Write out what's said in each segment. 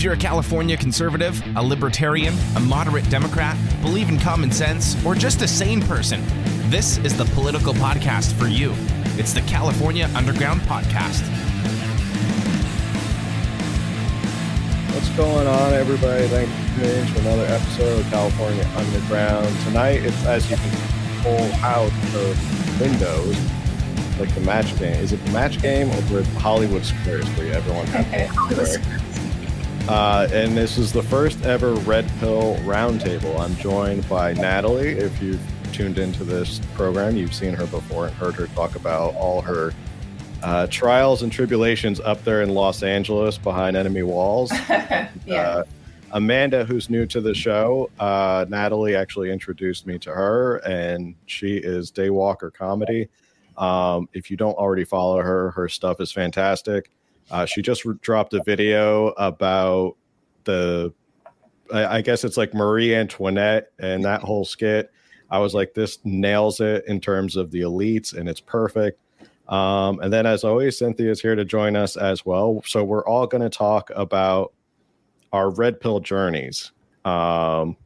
If you're a California conservative, a libertarian, a moderate Democrat, believe in common sense, or just a sane person, this is the political podcast for you. It's the California Underground Podcast. What's going on, everybody? Thanks for tuning in to another episode of California Underground. Tonight, it's as you can pull out the windows, like the match game. Is it the match game or the Hollywood Squares where everyone has one square? Uh, and this is the first ever Red Pill Roundtable. I'm joined by Natalie. If you've tuned into this program, you've seen her before and heard her talk about all her uh, trials and tribulations up there in Los Angeles behind enemy walls. yeah. Uh, Amanda, who's new to the show, uh, Natalie actually introduced me to her, and she is Daywalker Comedy. Um, if you don't already follow her, her stuff is fantastic. Uh, she just re- dropped a video about the, I, I guess it's like Marie Antoinette and that whole skit. I was like, this nails it in terms of the elites, and it's perfect. Um, and then, as always, Cynthia is here to join us as well. So we're all going to talk about our red pill journeys. Um,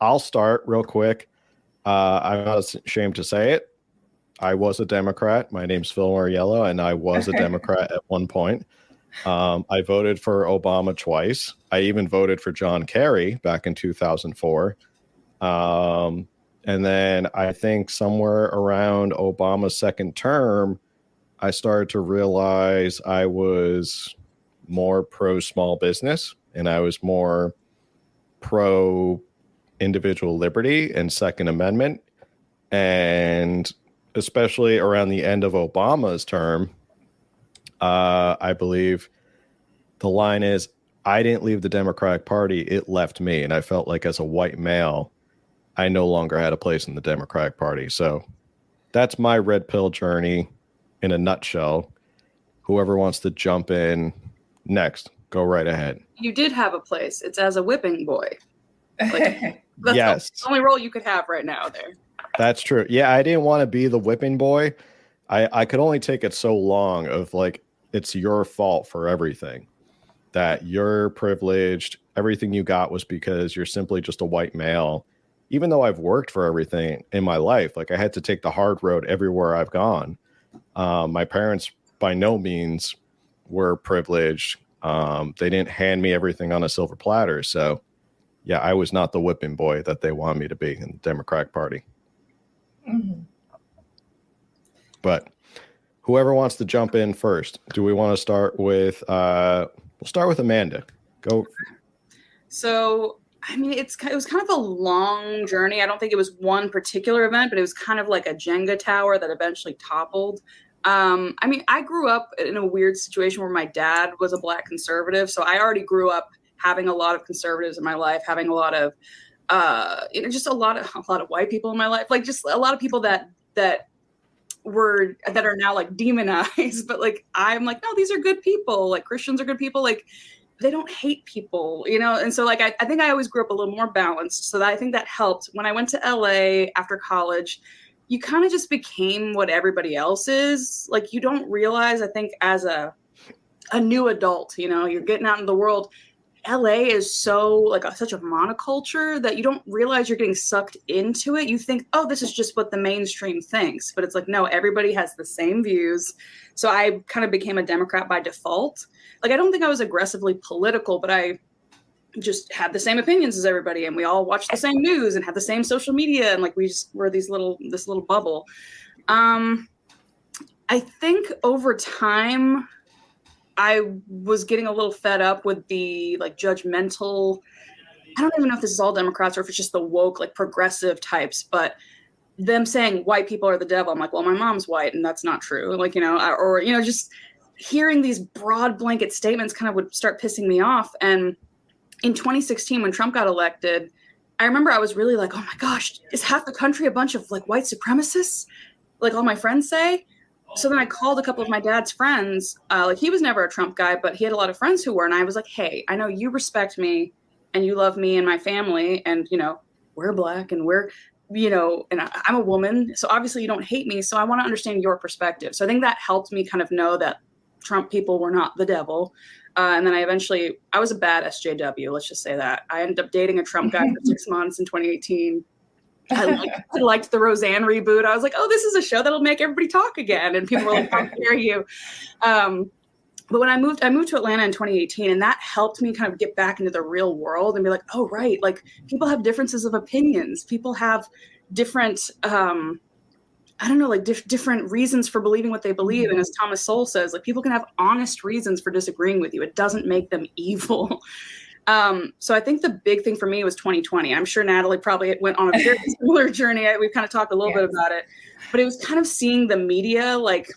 I'll start real quick. Uh, I'm not ashamed to say it. I was a Democrat. My name's Phil Mariello, and I was a Democrat at one point. Um, I voted for Obama twice. I even voted for John Kerry back in 2004. Um, and then I think somewhere around Obama's second term, I started to realize I was more pro small business and I was more pro individual liberty and Second Amendment. And especially around the end of Obama's term, uh, I believe the line is I didn't leave the Democratic Party, it left me. And I felt like as a white male, I no longer had a place in the Democratic Party. So that's my red pill journey in a nutshell. Whoever wants to jump in next, go right ahead. You did have a place. It's as a whipping boy. Like, that's Yes. the only role you could have right now there. That's true. Yeah, I didn't want to be the whipping boy. I I could only take it so long of like it's your fault for everything. That you're privileged. Everything you got was because you're simply just a white male. Even though I've worked for everything in my life, like I had to take the hard road everywhere I've gone. Um, my parents, by no means, were privileged. Um, they didn't hand me everything on a silver platter. So, yeah, I was not the whipping boy that they want me to be in the Democratic Party. Mhm. but whoever wants to jump in first do we want to start with uh we'll start with amanda go So, I mean, it's it was kind of a long journey. I don't think it was one particular event, but it was kind of like a Jenga tower that eventually toppled. Um, I mean, I grew up in a weird situation where my dad was a black conservative, so I already grew up having a lot of conservatives in my life, having a lot of uh, you know, just a lot of a lot of white people in my life, like just a lot of people that that were that are now like demonized but like i'm like no these are good people. Like christians are good people. Like they don't hate people you know? And so like I, I think i always grew up a little more balanced so that i think that helped. When i went to la after college you kind of just became what everybody else is. Like you don't realize i think as a a new adult you know you're getting out in the world LA is so like a, such a monoculture that you don't realize you're getting sucked into it. You think, oh, this is just what the mainstream thinks, but it's like, no, everybody has the same views. So I kind of became a Democrat by default. Like, I don't think I was aggressively political, but I just had the same opinions as everybody, and we all watched the same news and had the same social media, and like we just were these little this little bubble. Um, I think over time, I was getting a little fed up with the like judgmental. I don't even know if this is all Democrats or if it's just the woke, like progressive types, but them saying white people are the devil. I'm like, well, my mom's white, and that's not true. Like, you know, or, you know, just hearing these broad blanket statements kind of would start pissing me off. And in 2016, when Trump got elected, I remember I was really like, oh my gosh, is half the country a bunch of like white supremacists? Like all my friends say so then I called a couple of my dad's friends. Uh, like he was never a Trump guy, but he had a lot of friends who were, and I was like, "Hey, I know you respect me, and you love me and my family, and you know we're black and we're, you know, and I, I'm a woman, so obviously you don't hate me. So I want to understand your perspective. So I think that helped me kind of know that Trump people were not the devil. Uh, and then I eventually, I was a bad SJW. Let's just say that. I ended up dating a Trump guy for six months in 2018. I liked, I liked, the Roseanne reboot. I was like, oh, this is a show that'll make everybody talk again. And people were like, how dare you? Um, but when I moved, I moved to Atlanta in 2018, and that helped me kind of get back into the real world and be like, oh, right, like people have differences of opinions. People have different, um, I don't know, like dif- different reasons for believing what they believe. And as Thomas Sowell says, like people can have honest reasons for disagreeing with you. It doesn't make them evil. Um, so I think the big thing for me was 2020. I'm sure Natalie probably went on a very similar journey. We've kind of talked a little yes. bit about it, but it was kind of seeing the media like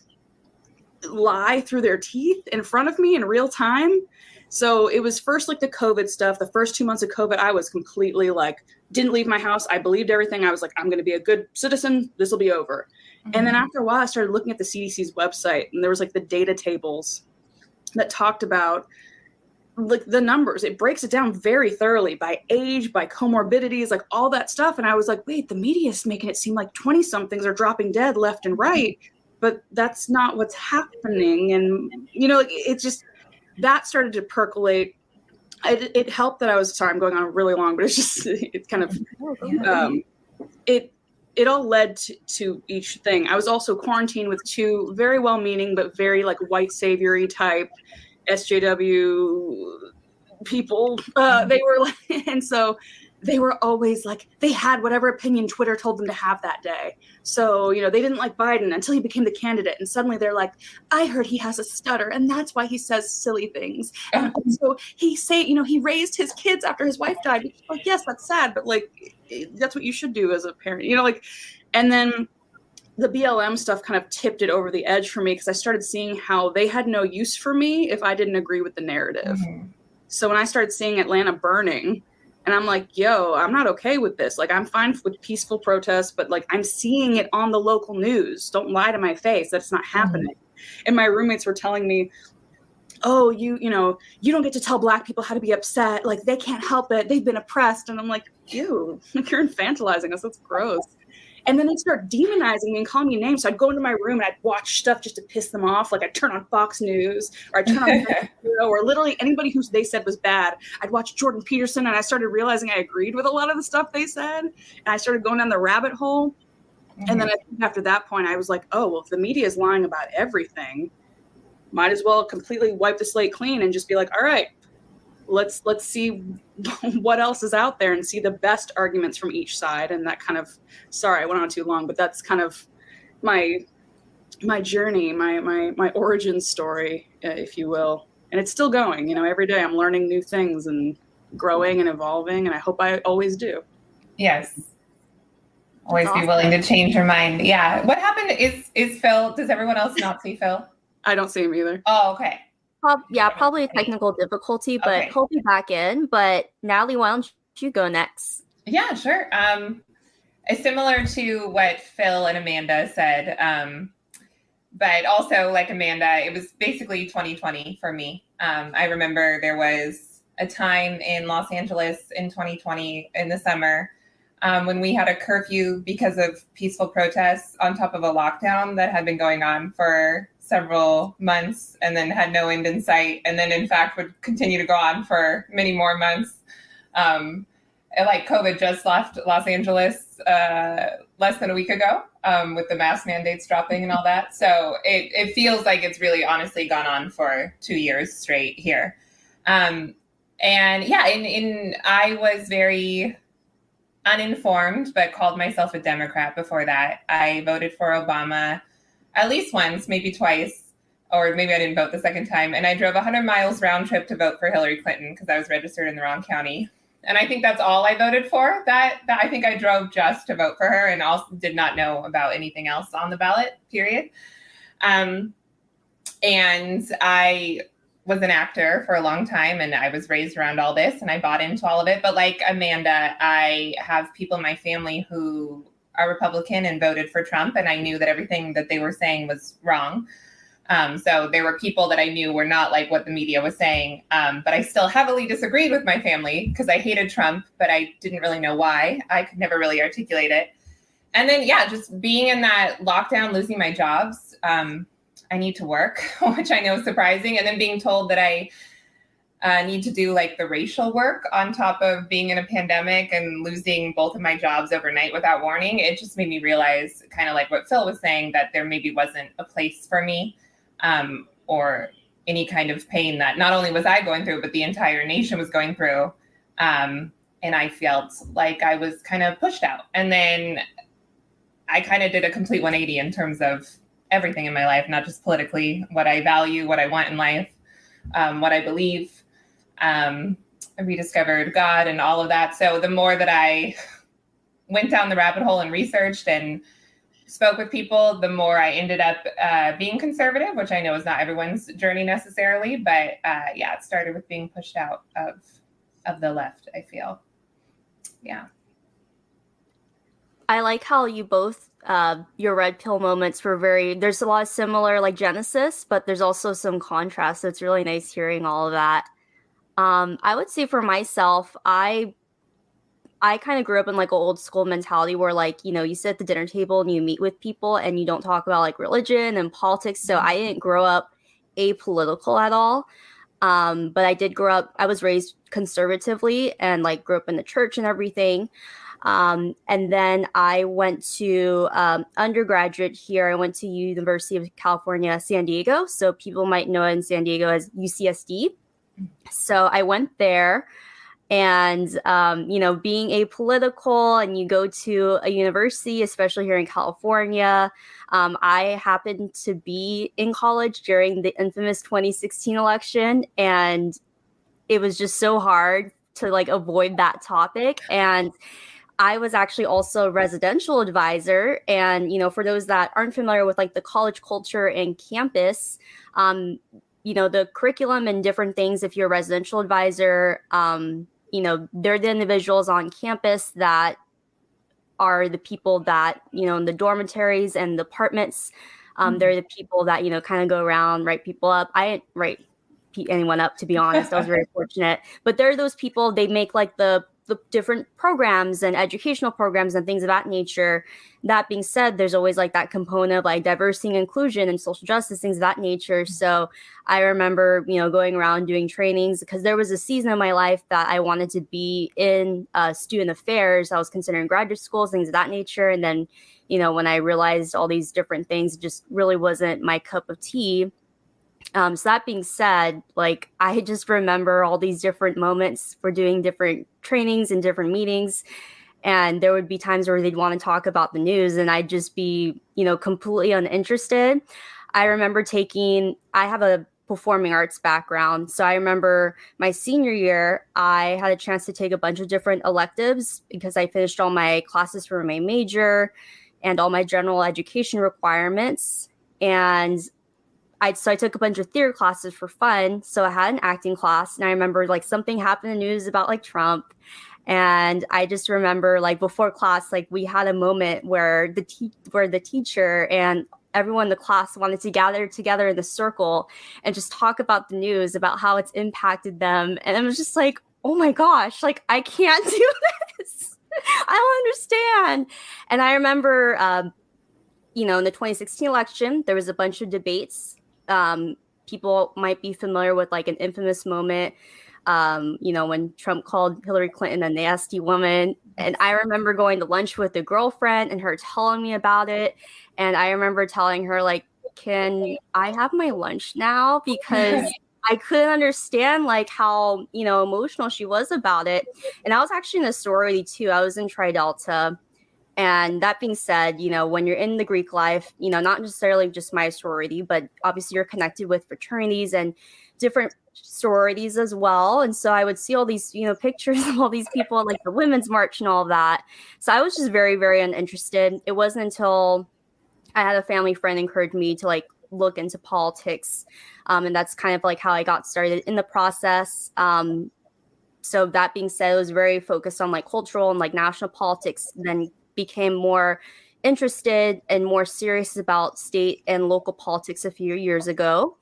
lie through their teeth in front of me in real time. So it was first like the COVID stuff. The first two months of COVID, I was completely like, didn't leave my house. I believed everything. I was like, I'm going to be a good citizen. This will be over. Mm-hmm. And then mm-hmm. after a while, I started looking at the CDC's website, and there was like the data tables that talked about like the numbers it breaks it down very thoroughly by age by comorbidities like all that stuff. And i was like wait the media is making it seem like 20 somethings are dropping dead left and right but that's not what's happening. And you know it just that started to percolate. It, it helped that i was sorry i'm going on really long but it's just it's kind of um, it it all led to, to, each thing. I was also quarantined with two very well meaning but very like white saviory type SJW people. Uh, they were like, and so they were always like, they had whatever opinion Twitter told them to have that day. So, you know, they didn't like Biden until he became the candidate. And suddenly they're like, I heard he has a stutter and that's why he says silly things. And so he say, you know, he raised his kids after his wife died. Like, yes, that's sad, but like, that's what you should do as a parent, you know, like, and then the BLM stuff kind of tipped it over the edge for me because I started seeing how they had no use for me if I didn't agree with the narrative. Mm-hmm. So when I started seeing Atlanta burning, and I'm like, yo, I'm not okay with this. Like, I'm fine with peaceful protests, but like, I'm seeing it on the local news. Don't lie to my face. That's not mm-hmm. happening. Mm-hmm. And my roommates were telling me, oh, you, you know, you don't get to tell black people how to be upset. Like, they can't help it. They've been oppressed. And I'm like, ew, you're infantilizing us. That's gross. And then they'd start demonizing me and calling me names. So I'd go into my room and I'd watch stuff just to piss them off. Like I'd turn on Fox News or I'd turn on or literally anybody who they said was bad. I'd watch Jordan Peterson and I started realizing I agreed with a lot of the stuff they said. And I started going down the rabbit hole. Mm-hmm. And then mm-hmm. after that point, I was like, oh, well, if the media is lying about everything, might as well completely wipe the slate clean and just be like, all right, let's let's see what else is out there and see the best arguments from each side. And that kind of sorry i went on too long but that's kind of my my journey my my my origin story uh, if you will. And it's still going you know every day i'm learning new things and growing and evolving and i hope i always do. Yes. Always be willing to change your mind. Yeah. What happened is is phil does everyone else not see phil? I don't see him either. Oh okay Prob- yeah, probably a technical difficulty, but okay. he'll be back in. But Natalie, why don't you go next? Yeah, sure. Um, similar to what Phil and Amanda said, um, but also like Amanda, it was basically 2020 for me. Um, I remember there was a time in Los Angeles in 2020 in the summer um, when we had a curfew because of peaceful protests on top of a lockdown that had been going on for several months and then had no end in sight, and then in fact would continue to go on for many more months. Um, like COVID just left Los Angeles uh, less than a week ago um, with the mask mandates dropping and all that. So it, it feels like it's really honestly gone on for two years straight here. Um, and yeah, in, in I was very uninformed, but called myself a Democrat before that. I voted for Obama at least once, maybe twice, or maybe I didn't vote the second time. And I drove 100 miles round trip to vote for Hillary Clinton because I was registered in the wrong county. And I think that's all I voted for. That, that I think I drove just to vote for her and also did not know about anything else on the ballot. Period. Um, and I was an actor for a long time and I was raised around all this and I bought into all of it. But like Amanda, I have people in my family who are Republican and voted for Trump, and I knew that everything that they were saying was wrong. Um, so there were people that I knew were not like what the media was saying, um, but I still heavily disagreed with my family because I hated Trump, but I didn't really know why. I could never really articulate it. And then, yeah, just being in that lockdown, losing my jobs, um, I need to work, which I know is surprising, and then being told that I uh, need to do like the racial work on top of being in a pandemic and losing both of my jobs overnight without warning, it just made me realize, kind of like what Phil was saying, that there maybe wasn't a place for me um, or any kind of pain that not only was I going through, but the entire nation was going through. Um, and I felt like I was kind of pushed out. And then I kind of did a complete 180 in terms of everything in my life, not just politically, what I value, what I want in life, um, what I believe. Um, I rediscovered God and all of that. So the more that I went down the rabbit hole and researched and spoke with people, the more I ended up uh, being conservative, which I know is not everyone's journey necessarily, but uh, yeah, it started with being pushed out of of the left. I feel, yeah. I like how you both uh, your red pill moments were very. There's a lot of similar like Genesis, but there's also some contrast. So it's really nice hearing all of that. Um, I would say for myself, I I kind of grew up in like an old school mentality where like, you know, you sit at the dinner table and you meet with people and you don't talk about like religion and politics. So I didn't grow up apolitical at all. Um, but I did grow up, I was raised conservatively and like grew up in the church and everything. Um, and then I went to um, undergraduate here. I went to University of California, San Diego. So people might know in San Diego as UCSD. So I went there and um, you know being apolitical and you go to a university especially here in california um, i happened to be in college during the infamous 2016 election and it was just so hard to like avoid that topic and I was actually also a residential advisor. And, you know, for those that aren't familiar with like the college culture and campus, um, you know, the curriculum and different things, if you're a residential advisor, um, you know they're the individuals on campus that are the people that you know in the dormitories and the apartments. Um, mm-hmm. they're the people that you know kind of go around write people up. I didn't write anyone up to be honest. I was very fortunate. But they're those people they make like the the different programs and educational programs and things of that nature. That being said, there's always like that component of like diversity and inclusion and social justice, things of that nature. So I remember, you know, going around doing trainings because there was a season of my life that I wanted to be in uh, student affairs. I was considering graduate schools, things of that nature. And then, you know, when I realized all these different things, just really wasn't my cup of tea. Um, so that being said, like I just remember all these different moments for doing different trainings and different meetings. And there would be times where they'd want to talk about the news and I'd just be, you know, completely uninterested. I remember taking, I have a performing arts background. So I remember my senior year, I had a chance to take a bunch of different electives because I finished all my classes for my major and all my general education requirements. And I so I took a bunch of theater classes for fun. So I had an acting class, and I remember like something happened in the news about like Trump, and I just remember like before class, like we had a moment where the te- where the teacher and everyone in the class wanted to gather together in the circle and just talk about the news about how it's impacted them, and I was just like, oh my gosh, like I can't do this. I don't understand. And I remember. Um, you know, in the 2016 election, there was a bunch of debates um, people might be familiar with like an infamous moment um, you know, when Trump called Hillary Clinton a nasty woman. And I remember going to lunch with a girlfriend and her telling me about it. And I remember telling her, like, can I have my lunch now? Because I couldn't understand like how, you know, emotional she was about it. And I was actually in a sorority too. I was in Tri Delta. And that being said, you know, when you're in the Greek life, you know, not necessarily just my sorority, but obviously you're connected with fraternities and different sororities as well. And so I would see all these, you know, pictures of all these people like the women's march and all that. So I was just very, very uninterested. It wasn't until I had a family friend encourage me to like look into politics. Um, and that's kind of like how I got started in the process. Um, so that being said, it was very focused on like cultural and like national politics, then became more interested and more serious about state and local politics a few years ago.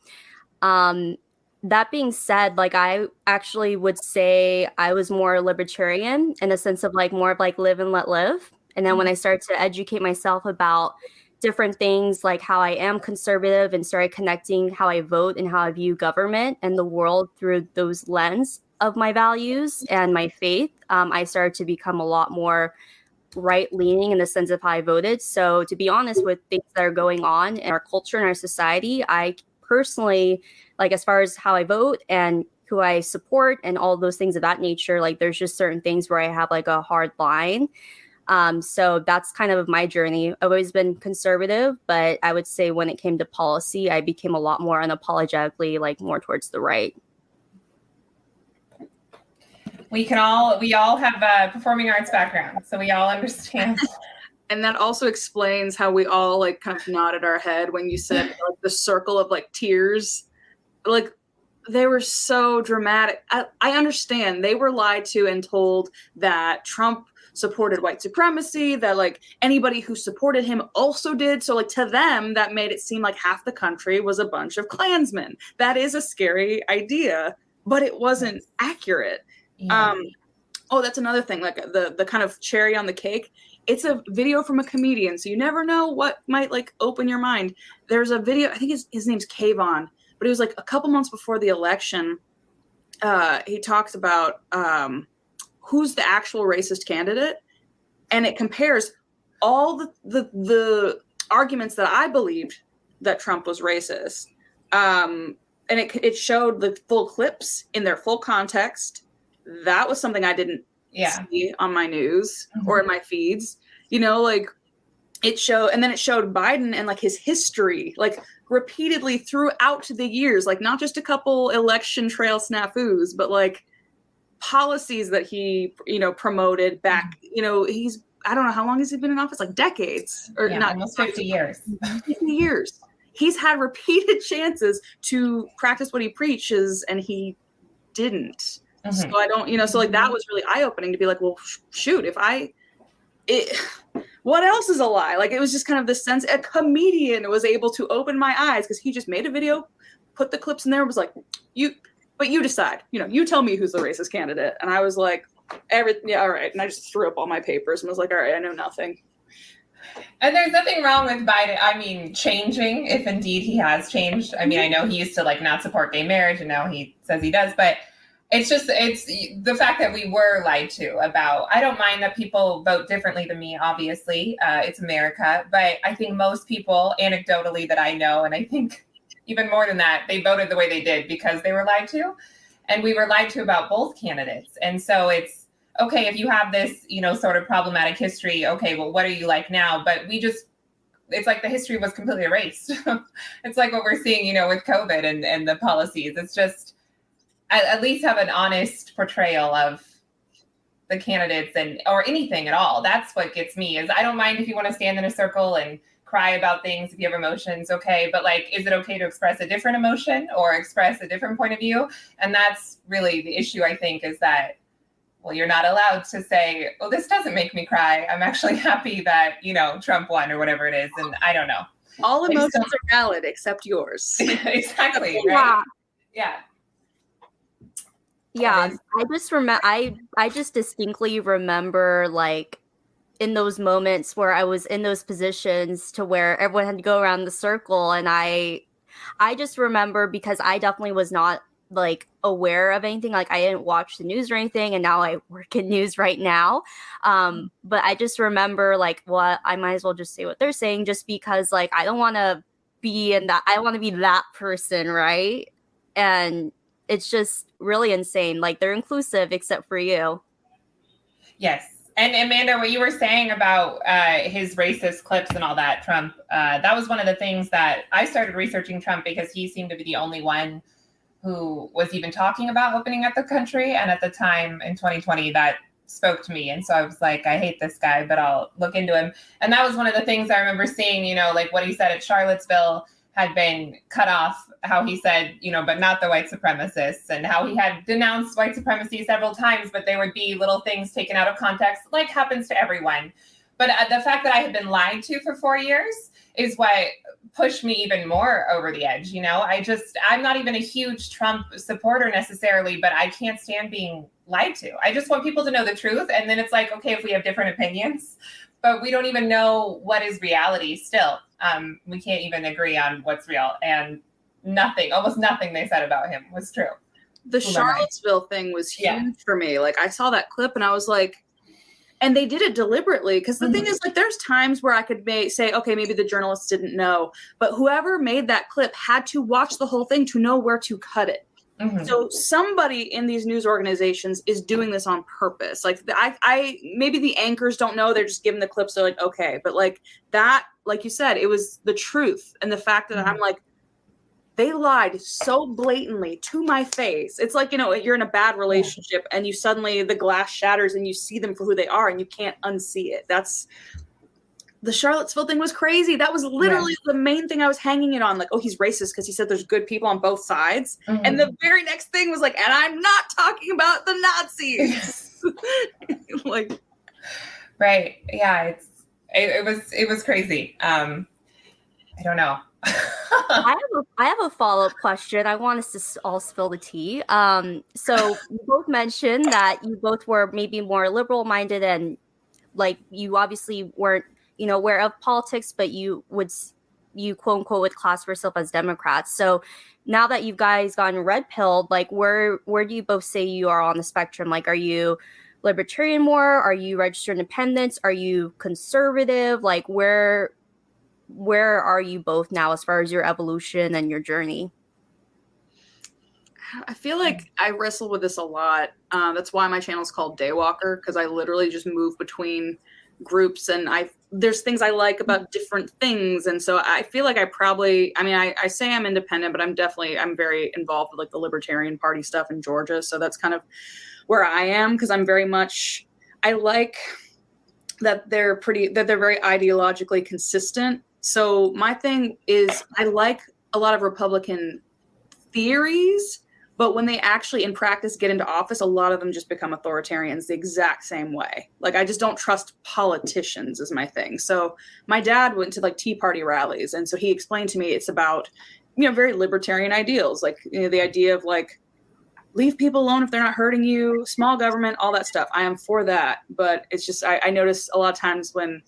Um, that being said, like I actually would say I was more libertarian in a sense of like more of like live and let live. And then when I started to educate myself about different things like how I am conservative and started connecting how I vote and how I view government and the world through those lens of my values and my faith, um, I started to become a lot more right leaning in the sense of how I voted. So, to be honest, with things that are going on in our culture and our society, I personally, like, as far as how I vote and who I support and all those things of that nature, like, there's just certain things where I have like a hard line. Um, so that's kind of my journey. I've always been conservative, but I would say when it came to policy, I became a lot more unapologetically like more towards the right we can all we all have a performing arts background so we all understand. And that also explains how we all like kind of nodded our head when you said like the circle of like tears. Like they were so dramatic. I, I understand. They were lied to and told that trump supported white supremacy that like anybody who supported him also did. So like to them that made it seem like half the country was a bunch of klansmen. That is a scary idea but it wasn't accurate yeah. Um, oh, that's another thing. Like the the kind of cherry on the cake. It's a video from a comedian, so you never know what might like open your mind. There's a video. I think his his name's Kayvon, but it was like a couple months before the election. Uh, he talks about um, who's the actual racist candidate, and it compares all the the, the arguments that I believed that Trump was racist. Um, and it, it showed the full clips in their full context that was something I didn't yeah. see on my news mm-hmm. or in my feeds. You know, like it showed, and then it showed Biden and like his history, like repeatedly throughout the years, like not just a couple election trail snafus, but like policies that he, you know, promoted back. Mm-hmm. You know, he's I don't know how long has he been in office, like decades or yeah, not almost 50 years. 50 years. He's had repeated chances to practice what he preaches and he didn't. Mm-hmm. So I don't, you know, so like that mm-hmm. was really eye opening to be like, well, shoot, if I, it, what else is a lie? Like it was just kind of the sense a comedian was able to open my eyes because he just made a video, put the clips in there, was like, you, but you decide, you know, you tell me who's the racist candidate. And I was like, everything, yeah, all right. And I just threw up all my papers and was like, all right, I know nothing. And there's nothing wrong with Biden. I mean, changing if indeed he has changed. I mean, I know he used to like not support gay marriage, and now he says he does. But it's just it's the fact that we were lied to about i don't mind that people vote differently than me obviously uh, it's america but i think most people anecdotally that i know and i think even more than that they voted the way they did because they were lied to and we were lied to about both candidates. And so it's okay if you have this you know sort of problematic history okay well what are you like now? But we just it's like the history was completely erased. It's like what we're seeing you know with covid and and the policies. It's just at, at least have an honest portrayal of the candidates and or anything at all. That's what gets me is I don't mind if you want to stand in a circle and cry about things if you have emotions, okay. But like, is it okay to express a different emotion or express a different point of view? And that's really the issue, I think, is that well, you're not allowed to say, "Oh, this doesn't make me cry. I'm actually happy that you know Trump won or whatever it is." And I don't know. All emotions are valid except yours. exactly. Right. Yeah yeah i just remember i i just distinctly remember like in those moments where i was in those positions to where everyone had to go around the circle and i i just remember because i definitely was not like aware of anything like i didn't watch the news or anything and now i work in news right now. Um but i just remember like what i might as well just say what they're saying just because like i don't want to be in that i want to be that person right? And it's just really insane. Like they're inclusive except for you. Yes. And Amanda, what you were saying about uh, his racist clips and all that, Trump, uh, that was one of the things that I started researching Trump because he seemed to be the only one who was even talking about opening up the country. And at the time in 2020, that spoke to me. And so I was like, I hate this guy, but I'll look into him. And that was one of the things I remember seeing, you know, like what he said at Charlottesville had been cut off, how he said, you know, but not the white supremacists, and how he had denounced white supremacy several times, but there would be little things taken out of context, like happens to everyone. But uh, the fact that I had been lied to for four years is what pushed me even more over the edge. You know, I just, I'm not even a huge Trump supporter necessarily, but I can't stand being lied to. I just want people to know the truth. And then it's like, okay, if we have different opinions, but we don't even know what is reality still. Um, we can't even agree on what's real, and nothing, almost nothing they said about him was true. The Who? Charlottesville thing was huge Yeah. for me. Like I saw that clip and I was like, and they did it deliberately because the Mm-hmm. thing is like there's times where I could may, say, okay, maybe the journalists didn't know, but whoever made that clip had to watch the whole thing to know where to cut it. Mhm. So somebody in these news organizations is doing this on purpose. Like I, I maybe the anchors don't know; they're just giving the clips. They're like, okay, but like that, like you said, it was the truth, and the fact that I'm like, they lied so blatantly to my face. It's like you know you're in a bad relationship, and you suddenly the glass shatters, and you see them for who they are, and you can't unsee it. That's the Charlottesville thing was crazy. That was literally the main thing I was hanging it on. Like, oh, he's racist because he said there's good people on both sides. Mhm. And the very next thing was like, and I'm not talking about the Nazis. like, right, yeah, it's it, it was it was crazy. Um, I don't know. I have a, I have a follow up question. I want us to all spill the tea. Um, so you both mentioned that you both were maybe more liberal minded and like you obviously weren't you know aware of politics, but you would you quote unquote would class yourself as Democrats. So now that you guys gotten red pilled, like where where do you both say you are on the spectrum? Like, are you libertarian more? Are you registered independents? Are you conservative? Like where where are you both now as far as your evolution and your journey? I feel like I wrestle with this a lot. Uh, that's why my channel is called Daywalker because I literally just move between groups and I there's things I like about mm-hmm. different things. And so I feel like I probably, I mean, I, I say I'm independent, but I'm definitely, I'm very involved with like the Libertarian Party stuff in Georgia. So that's kind of where I am because I'm very much, I like that they're pretty, that they're very ideologically consistent. So my thing is, I like a lot of Republican theories, but when they actually in practice get into office, a lot of them just become authoritarians the exact same way. Like I just don't trust politicians is my thing. So my dad went to like Tea Party rallies, and so he explained to me it's about you know very libertarian ideals, like you know the idea of like leave people alone if they're not hurting you, small government, all that stuff. I am for that, but it's just I, I notice a lot of times when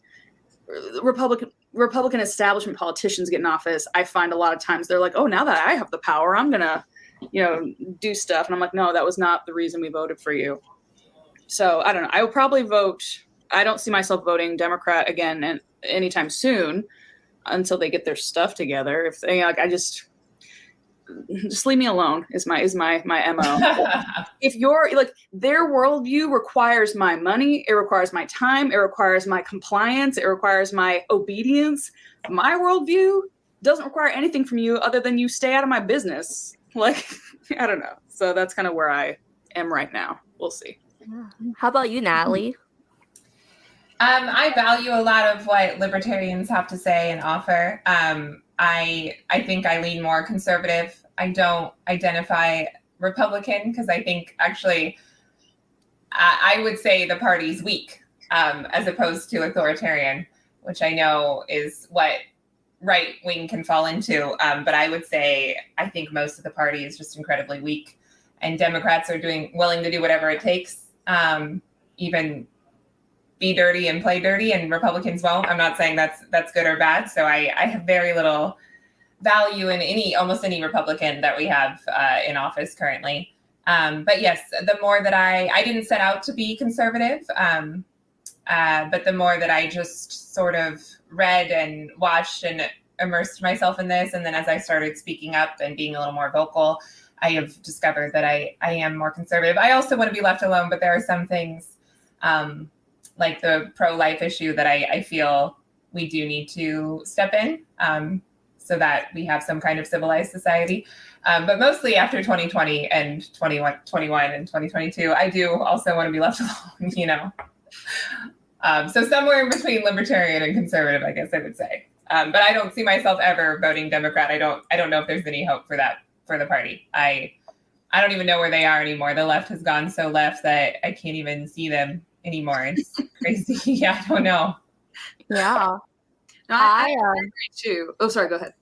Republican Republican establishment politicians get in office, I find a lot of times they're like, oh, now that I have the power, I'm gonna you know do stuff, and I'm like, no, that was not the reason we voted for you. So I don't know. I will probably vote. I don't see myself voting Democrat again and anytime soon until they get their stuff together. If they like, I just just leave me alone is my is my my mo if you're like their worldview requires my money it requires my time it requires my compliance it requires my obedience my worldview doesn't require anything from you other than you stay out of my business like i don't know so that's kind of where i am right now we'll see How about you, Natalie? Um, I value a lot of what libertarians have to say and offer. Um, I I think I lean more conservative. I don't identify Republican because I think actually I, I would say the party's weak um, as opposed to authoritarian, which I know is what right wing can fall into. Um, but I would say I think most of the party is just incredibly weak, and Democrats are doing willing to do whatever it takes, um, even be dirty and play dirty and republicans won't. I'm not saying that's that's good or bad. So i i have very little value in any almost any republican that we have uh, in office currently. Um, but yes the more that i i didn't set out to be conservative um, uh, but the more that i just sort of read and watched and immersed myself in this and then as i started speaking up and being a little more vocal i have discovered that i i am more conservative i also want to be left alone but there are some things um, like the pro-life issue that I, I feel we do need to step in um, so that we have some kind of civilized society. Um, but mostly after 2020 and 21, 21 and 2022, I do also want to be left alone, you know. Um, so somewhere in between libertarian and conservative, I guess I would say. Um, but I don't see myself ever voting Democrat. I don't. I don't know if there's any hope for that for the party. I I don't even know where they are anymore. The left has gone so left that I can't even see them anymore. It's crazy. yeah, I don't know. Yeah. no, I, I I, uh, agree too oh sorry go ahead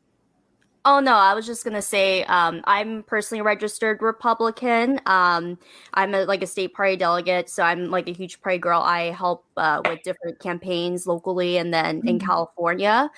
Oh no, I was just gonna say um, I'm personally registered Republican. Um, I'm a, like a state party delegate, so I'm like a huge party girl. I help uh, with different campaigns locally and then in Mhm. California.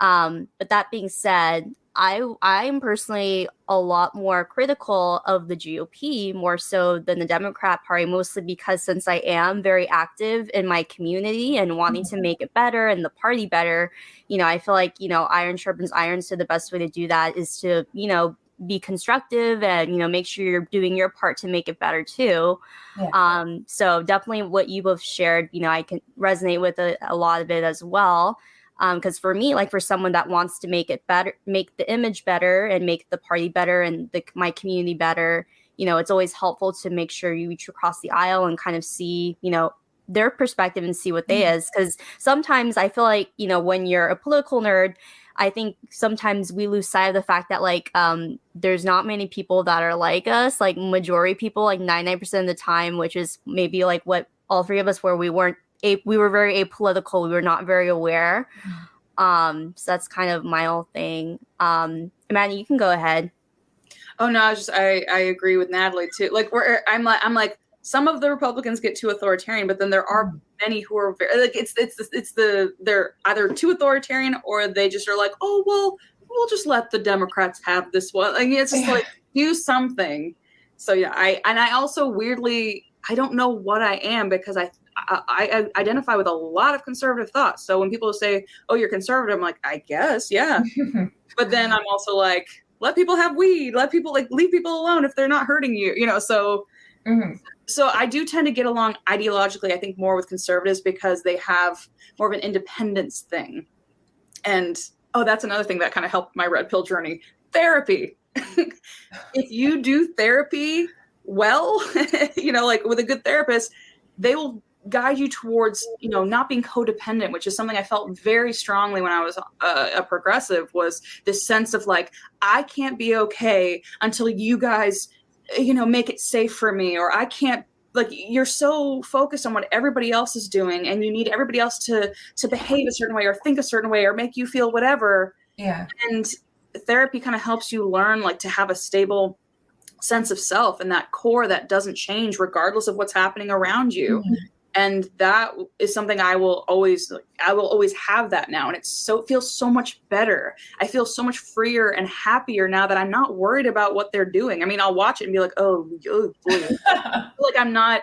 Um, but that being said, I I'm personally a lot more critical of the GOP more so than the Democrat Party, mostly because since I am very active in my community and wanting to make it better and the party better, you know, I feel like you know iron sharpens iron. So the best way to do that is to you know be constructive and you know make sure you're doing your part to make it better too. Yeah. Um, so definitely what you both shared, you know, I can resonate with a, a lot of it as well because for me like for someone that wants to make it better make the image better and make the party better and the, my community better you know it's always helpful to make sure you reach across the aisle and kind of see you know their perspective and see what they Mhm. is because sometimes i feel like you know when you're a political nerd i think sometimes we lose sight of the fact that like um there's not many people that are like us like majority people like 99% of the time which is maybe like what all three of us were we weren't a, we were very apolitical we were not very aware um so that's kind of my whole thing um amanda you can go ahead Oh no, I just I I agree with Natalie too. Like we're I'm like I'm like some of the Republicans get too authoritarian, but then there are many who are very like it's it's it's the they're either too authoritarian or they just are like oh well we'll just let the Democrats have this one. Like it's just Yeah. like do something. So yeah, I and I also weirdly I don't know what I am because I. I, I identify with a lot of conservative thoughts. So when people say, "Oh, you're conservative," I'm like, "I guess, yeah." but then I'm also like, let people have weed, let people like leave people alone if they're not hurting you, you know. So Mhm. so I do tend to get along ideologically, I think, more with conservatives because they have more of an independence thing. And oh, that's another thing that kind of helped my red pill journey. Therapy. if you do therapy well, you know, like with a good therapist, they will guide you towards you know not being codependent which is something i felt very strongly when i was uh, a progressive was this sense of like i can't be okay until you guys you know make it safe for me or i can't like you're so focused on what everybody else is doing and you need everybody else to to behave a certain way or think a certain way or make you feel whatever Yeah. and therapy kind of helps you learn like to have a stable sense of self and that core that doesn't change regardless of what's happening around you Mhm. And that is something i will always i will always have that now. And it's so it feels so much better. I feel so much freer and happier now that i'm not worried about what they're doing. I mean i'll watch it and be like oh, oh boy. Like i'm not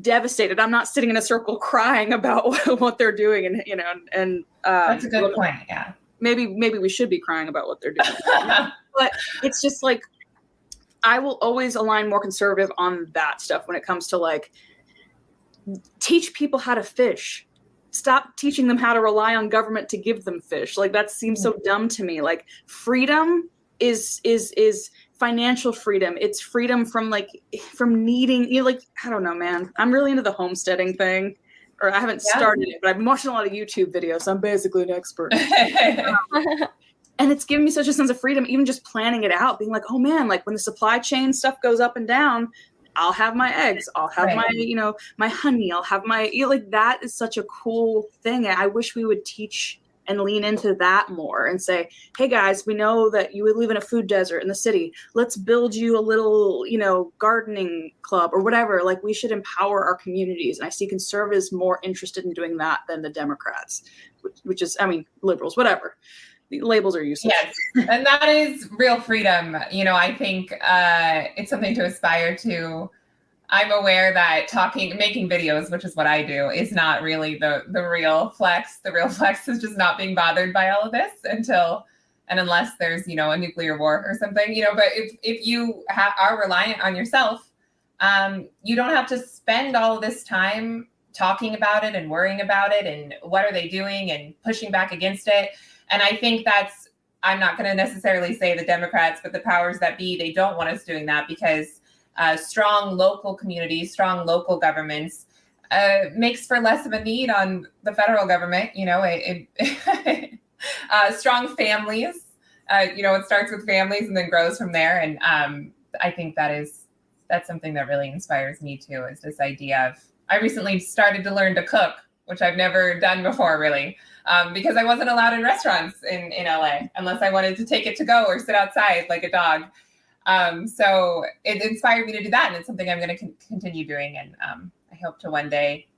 devastated. I'm not sitting in a circle crying about what they're doing and you know and um, That's a good point. Yeah. maybe maybe we should be crying about what they're doing. But it's just like I will always align more conservative on that stuff when it comes to like teach people how to fish. Stop teaching them how to rely on government to give them fish. Like that seems so dumb to me. Like freedom is is is financial freedom. It's freedom from like from needing you know, like I don't know, man. I'm really into the homesteading thing. Or I haven't Yeah. started it, but I've been watching a lot of YouTube videos. So I'm basically an expert and it's given me such a sense of freedom even just planning it out being like oh man like when the supply chain stuff goes up and down i'll have my eggs i'll have Right. my you know my honey i'll have my you know, like that is such a cool thing and i wish we would teach and lean into that more and say hey guys we know that you live in a food desert in the city. Let's build you a little you know gardening club or whatever like we should empower our communities. And i see conservatives more interested in doing that than the democrats which, which is i mean liberals whatever the labels are useless. Yes. And that is real freedom. You know i think uh it's something to aspire to. I'm aware that talking making videos which is what i do is not really the the real flex. The real flex is just not being bothered by all of this until and unless there's you know a nuclear war or something you know but if if you ha- are reliant on yourself um you don't have to spend all this time talking about it and worrying about it and what are they doing and pushing back against it and I think that's, I'm not going to necessarily say the Democrats, but the powers that be, they don't want us doing that because uh, strong local communities, strong local governments uh, makes for less of a need on the federal government. You know, it, it uh, strong families, uh, you know, it starts with families and then grows from there. And um, I think that is, that's something that really inspires me too, is this idea of, I recently started to learn to cook which I've never done before, really, um, because I wasn't allowed in restaurants in in LA unless I wanted to take it to go or sit outside like a dog. Um, so it inspired me to do that, and it's something I'm going to con- continue doing. And um, I hope to one day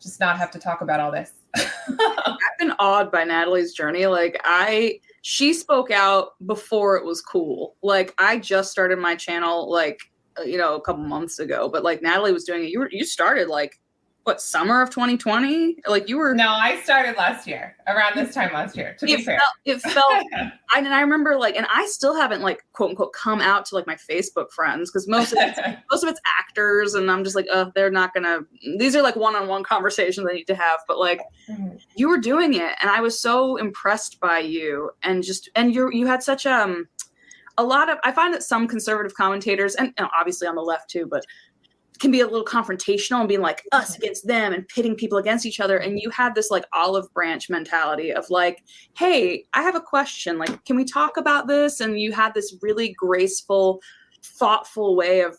just not have to talk about all this. I've been awed by Natalie's journey. Like I she spoke out before it was cool. Like I just started my channel like uh, you know a couple months ago, but like Natalie was doing it. You were you started like what summer of 2020 like you were no i started last year around this time last year to be it fair felt, it felt I, and i remember like and i still haven't like quote unquote come out to like my facebook friends because most of it's most of it's actors and i'm just like oh, they're not gonna these are like one-on-one conversations i need to have but like mm-hmm. you were doing it and i was so impressed by you and just and you're you had such um a lot of i find that some conservative commentators and, and obviously on the left too but can be a little confrontational and being like us against them and pitting people against each other. And you had this like olive branch mentality of like hey i have a question. Like can we talk about this? And you had this really graceful thoughtful way of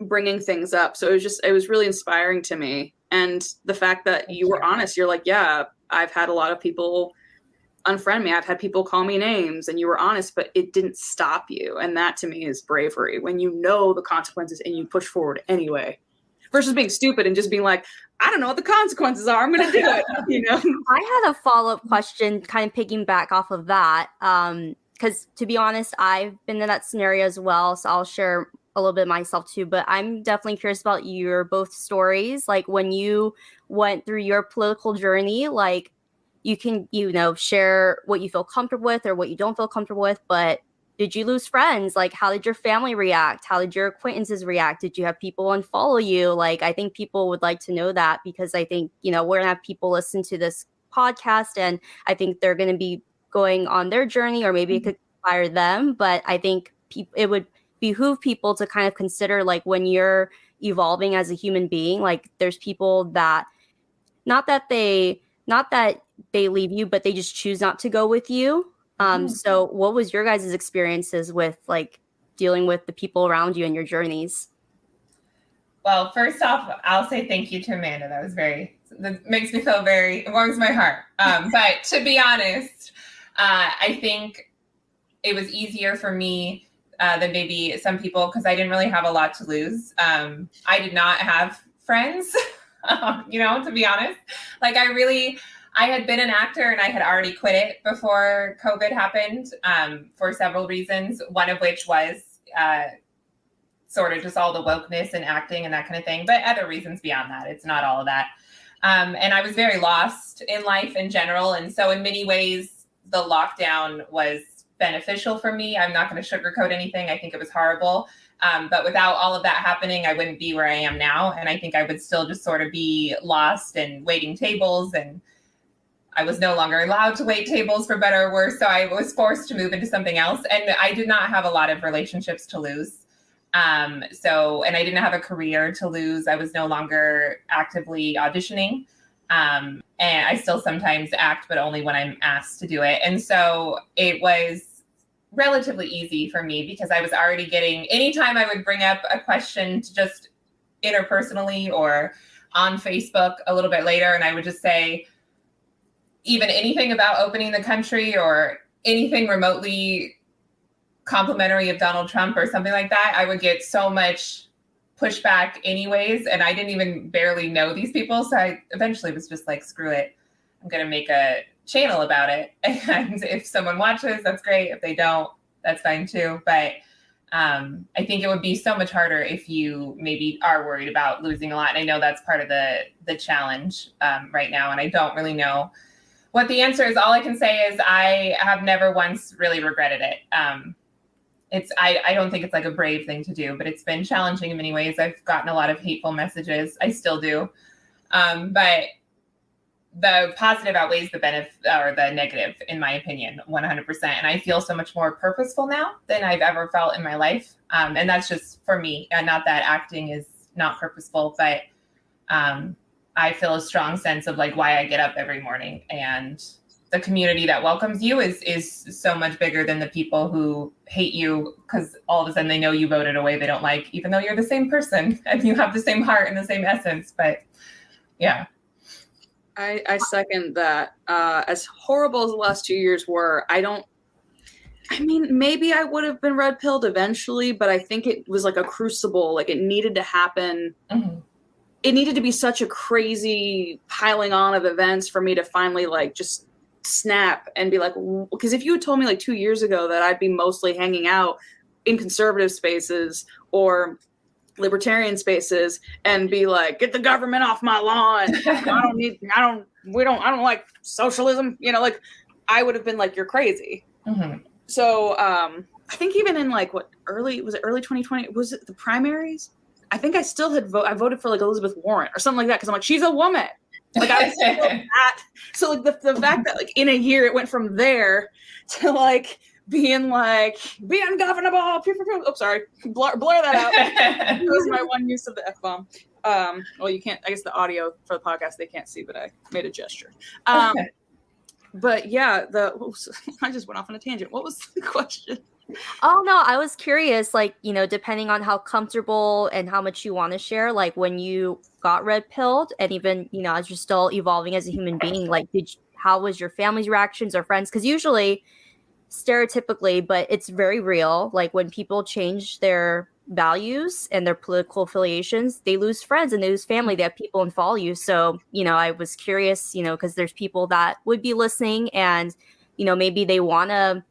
bringing things up. So it was just it was really inspiring to me. And the fact that you were honest you're like yeah i've had a lot of people unfriend me. I've had people call me names and you were honest, but it didn't stop you. And that to me is bravery when you know the consequences and you push forward anyway. Versus being stupid and just being like, I don't know what the consequences are. I'm going to do it. You know. I had a follow up question, kind of picking back off of that, um, because to be honest, I've been in that scenario as well. So I'll share a little bit myself too. But I'm definitely curious about your both stories. Like when you went through your political journey, like you can you know share what you feel comfortable with or what you don't feel comfortable with but did you lose friends? Like how did your family react? How did your acquaintances react? Did you have people unfollow you? Like i think people would like to know that because i think you know we're gonna have people listen to this podcast and i think they're gonna be going on their journey or maybe mm-hmm. it could inspire them but i think pe- it would behoove people to kind of consider like when you're evolving as a human being like there's people that not that they not that they leave you, but they just choose not to go with you. Um, mm-hmm. So, what was your guys' experiences with like dealing with the people around you and your journeys? Well, first off, I'll say thank you to Amanda. That was very that makes me feel very it warms my heart. Um, but to be honest, uh, I think it was easier for me uh, than maybe some people because I didn't really have a lot to lose. Um, I did not have friends, you know, to be honest. Like I really I had been an actor and I had already quit it before COVID happened um, for several reasons. One of which was uh, sort of just all the wokeness and acting and that kind of thing, but other reasons beyond that. It's not all of that. Um, and I was very lost in life in general. And so, in many ways, the lockdown was beneficial for me. I'm not going to sugarcoat anything. I think it was horrible. Um, but without all of that happening, I wouldn't be where I am now. And I think I would still just sort of be lost and waiting tables and I was no longer allowed to wait tables for better or worse. So I was forced to move into something else. And I did not have a lot of relationships to lose. Um, so, and I didn't have a career to lose. I was no longer actively auditioning. Um, and I still sometimes act, but only when I'm asked to do it. And so it was relatively easy for me because I was already getting, anytime I would bring up a question to just interpersonally or on Facebook a little bit later, and I would just say, even anything about opening the country or anything remotely complimentary of Donald Trump or something like that, I would get so much pushback anyways. And I didn't even barely know these people. So I eventually was just like, screw it. I'm going to make a channel about it. And if someone watches, that's great. If they don't, that's fine too. But um, I think it would be so much harder if you maybe are worried about losing a lot. And I know that's part of the the challenge um, right now. And I don't really know what the answer is, all I can say is I have never once really regretted it. Um, it's I, I don't think it's like a brave thing to do, but it's been challenging in many ways. I've gotten a lot of hateful messages. I still do. Um, but the positive outweighs the benefit or the negative, in my opinion, 100%. And I feel so much more purposeful now than I've ever felt in my life. Um, and that's just for me, and not that acting is not purposeful, but um, I feel a strong sense of like why I get up every morning and the community that welcomes you is is so much bigger than the people who hate you because all of a sudden they know you voted away they don't like, even though you're the same person and you have the same heart and the same essence. But yeah. I, I second that. Uh, as horrible as the last two years were, I don't. I mean, maybe I would have been red pilled eventually, but I think it was like a crucible. Like it needed to happen. Mm-hmm. It needed to be such a crazy piling on of events for me to finally like just snap and be like, because if you had told me like two years ago that I'd be mostly hanging out in conservative spaces or libertarian spaces and be like, get the government off my lawn. I don't need, I don't, we don't, I don't like socialism. You know, like I would have been like, you're crazy. Mm-hmm. So um, I think even in like what early, was it early 2020? Was it the primaries? I think I still had vote. I voted for like Elizabeth Warren or something like that because I'm like, she's a woman. Like I was that. So like the, the fact that like in a year it went from there to like being like be ungovernable. Pew, pew, pew. Oh, sorry, blur, blur that out. that was my one use of the f bomb. Um, well, you can't. I guess the audio for the podcast they can't see, but I made a gesture. Um, but yeah, the I just went off on a tangent. What was the question? Oh no, I was curious. Like you know, depending on how comfortable and how much you want to share, like when you got red pilled, and even you know as you're still evolving as a human being, like did you, how was your family's reactions or friends? Because usually stereotypically, but it's very real. Like when people change their values and their political affiliations, they lose friends and they lose family. They have people and follow you. So, you know, I was curious, you know, because there's people that would be listening and, you know, maybe they want to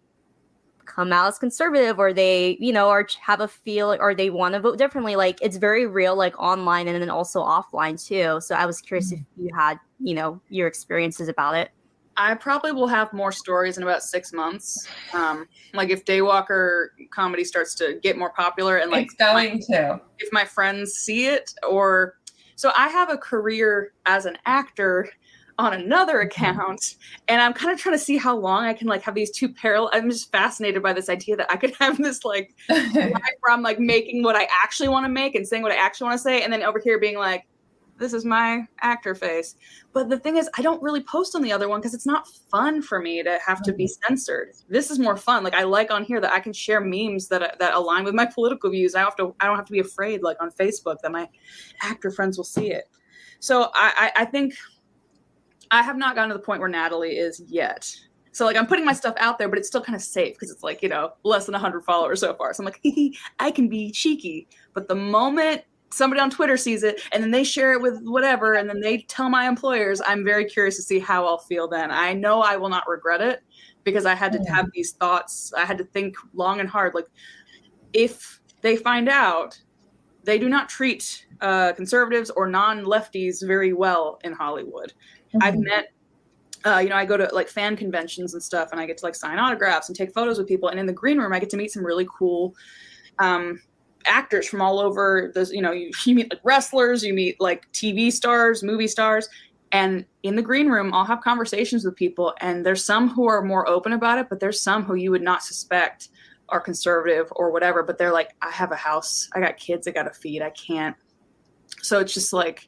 come out as conservative or they, you know, or have a feel or they want to vote differently. Like it's very real, like online and then also offline too. So I was curious mm-hmm. if you had, you know, your experiences about it. I probably will have more stories in about six months. Um, like if Daywalker comedy starts to get more popular and like it's going my, to. If my friends see it, or so I have a career as an actor on another mm-hmm. account, and I'm kind of trying to see how long I can like have these two parallel. I'm just fascinated by this idea that I could have this like where I'm like making what I actually want to make and saying what I actually want to say, and then over here being like this is my actor face. But the thing is, I don't really post on the other one because it's not fun for me to have to be mm-hmm. censored. This is more fun. Like I like on here that I can share memes that that align with my political views. I have to. I don't have to be afraid, like on Facebook, that my actor friends will see it. So I, I, I think I have not gotten to the point where Natalie is yet. So like I'm putting my stuff out there, but it's still kind of safe because it's like you know less than 100 followers so far. So I'm like, I can be cheeky. But the moment somebody on Twitter sees it and then they share it with whatever and then they tell my employers, I'm very curious to see how I'll feel then. I know I will not regret it because I had to have these thoughts. I had to think long and hard. Like, if they find out, they do not treat uh, conservatives or non lefties very well in Hollywood. Mm-hmm. I've met uh, you know, I go to like fan conventions and stuff, and I get to like sign autographs and take photos with people. And in the green room, I get to meet some really cool um, actors from all over this you know you, you meet like wrestlers you meet like tv stars movie stars and in the green room i'll have conversations with people and there's some who are more open about it but there's some who you would not suspect are conservative or whatever but they're like i have a house i got kids i gotta feed i can't so it's just like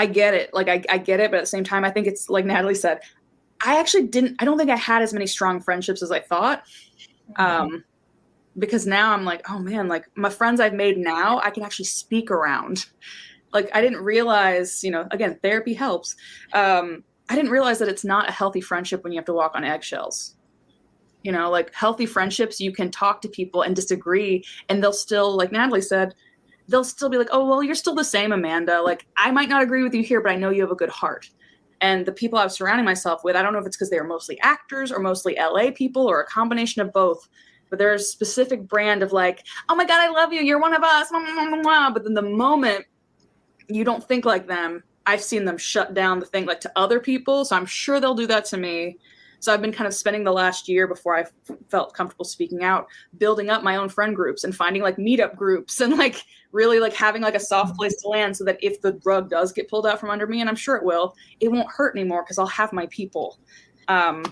i get it like I, I get it but at the same time i think it's like natalie said i actually didn't i don't think i had as many strong friendships as i thought um because now I'm like, oh man, like my friends I've made now, I can actually speak around. Like I didn't realize, you know, again, therapy helps. Um, I didn't realize that it's not a healthy friendship when you have to walk on eggshells. You know, like healthy friendships, you can talk to people and disagree, and they'll still, like Natalie said, they'll still be like, oh, well, you're still the same, Amanda. Like, I might not agree with you here, but I know you have a good heart. And the people I was surrounding myself with, I don't know if it's because they are mostly actors or mostly LA people or a combination of both, but there's a specific brand of like, oh my God, I love you. You're one of us. But then the moment you don't think like them, I've seen them shut down the thing like to other people. So I'm sure they'll do that to me. So I've been kind of spending the last year before I felt comfortable speaking out, building up my own friend groups and finding like meetup groups and like really like having like a soft place to land so that if the rug does get pulled out from under me, and I'm sure it will, it won't hurt anymore because I'll have my people. Um,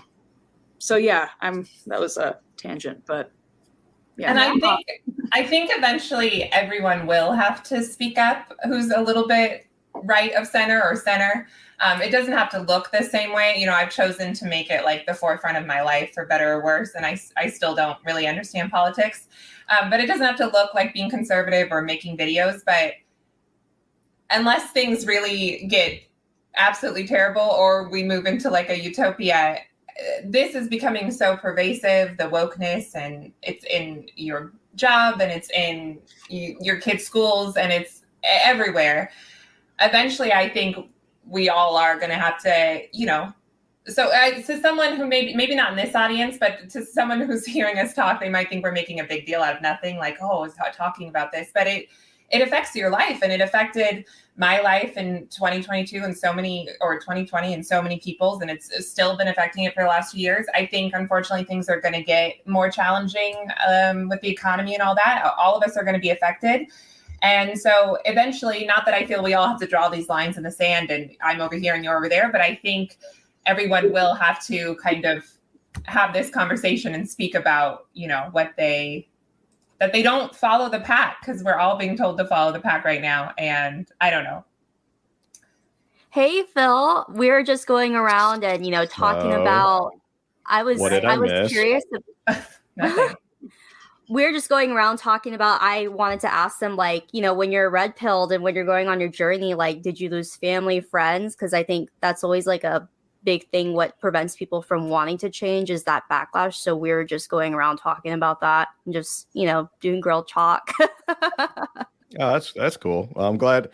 so yeah, I'm that was a tangent, but yeah. And I think I think eventually everyone will have to speak up who's a little bit right of center or center. Um, it doesn't have to look the same way. You know, I've chosen to make it like the forefront of my life for better or worse. And I, I still don't really understand politics. Um, but it doesn't have to look like being conservative or making videos. But unless things really get absolutely terrible or we move into like a utopia this is becoming so pervasive the wokeness and it's in your job and it's in your kids schools and it's everywhere eventually i think we all are going to have to you know so uh, to someone who maybe maybe not in this audience but to someone who's hearing us talk they might think we're making a big deal out of nothing like oh is talking about this but it it affects your life and it affected my life in 2022 and so many or 2020 and so many people's and it's still been affecting it for the last few years. I think unfortunately things are going to get more challenging um, with the economy and all that. All of us are going to be affected and so eventually not that i feel we all have to draw these lines in the sand and i'm over here and you're over there but i think everyone will have to kind of have this conversation and speak about you know what they that they don't follow the pack because we're all being told to follow the pack right now. And I don't know. Hey Phil, we are just going around and you know talking about. I was I, I, was miss? curious. we are just going around talking about. I wanted to ask them like you know when you're red pilled and when you're going on your journey, like did you lose family, friends? Because I think that's always like a big thing what prevents people from wanting to change is that backlash so we are just going around talking about that and just you know doing girl talk oh that's that's cool well, i'm glad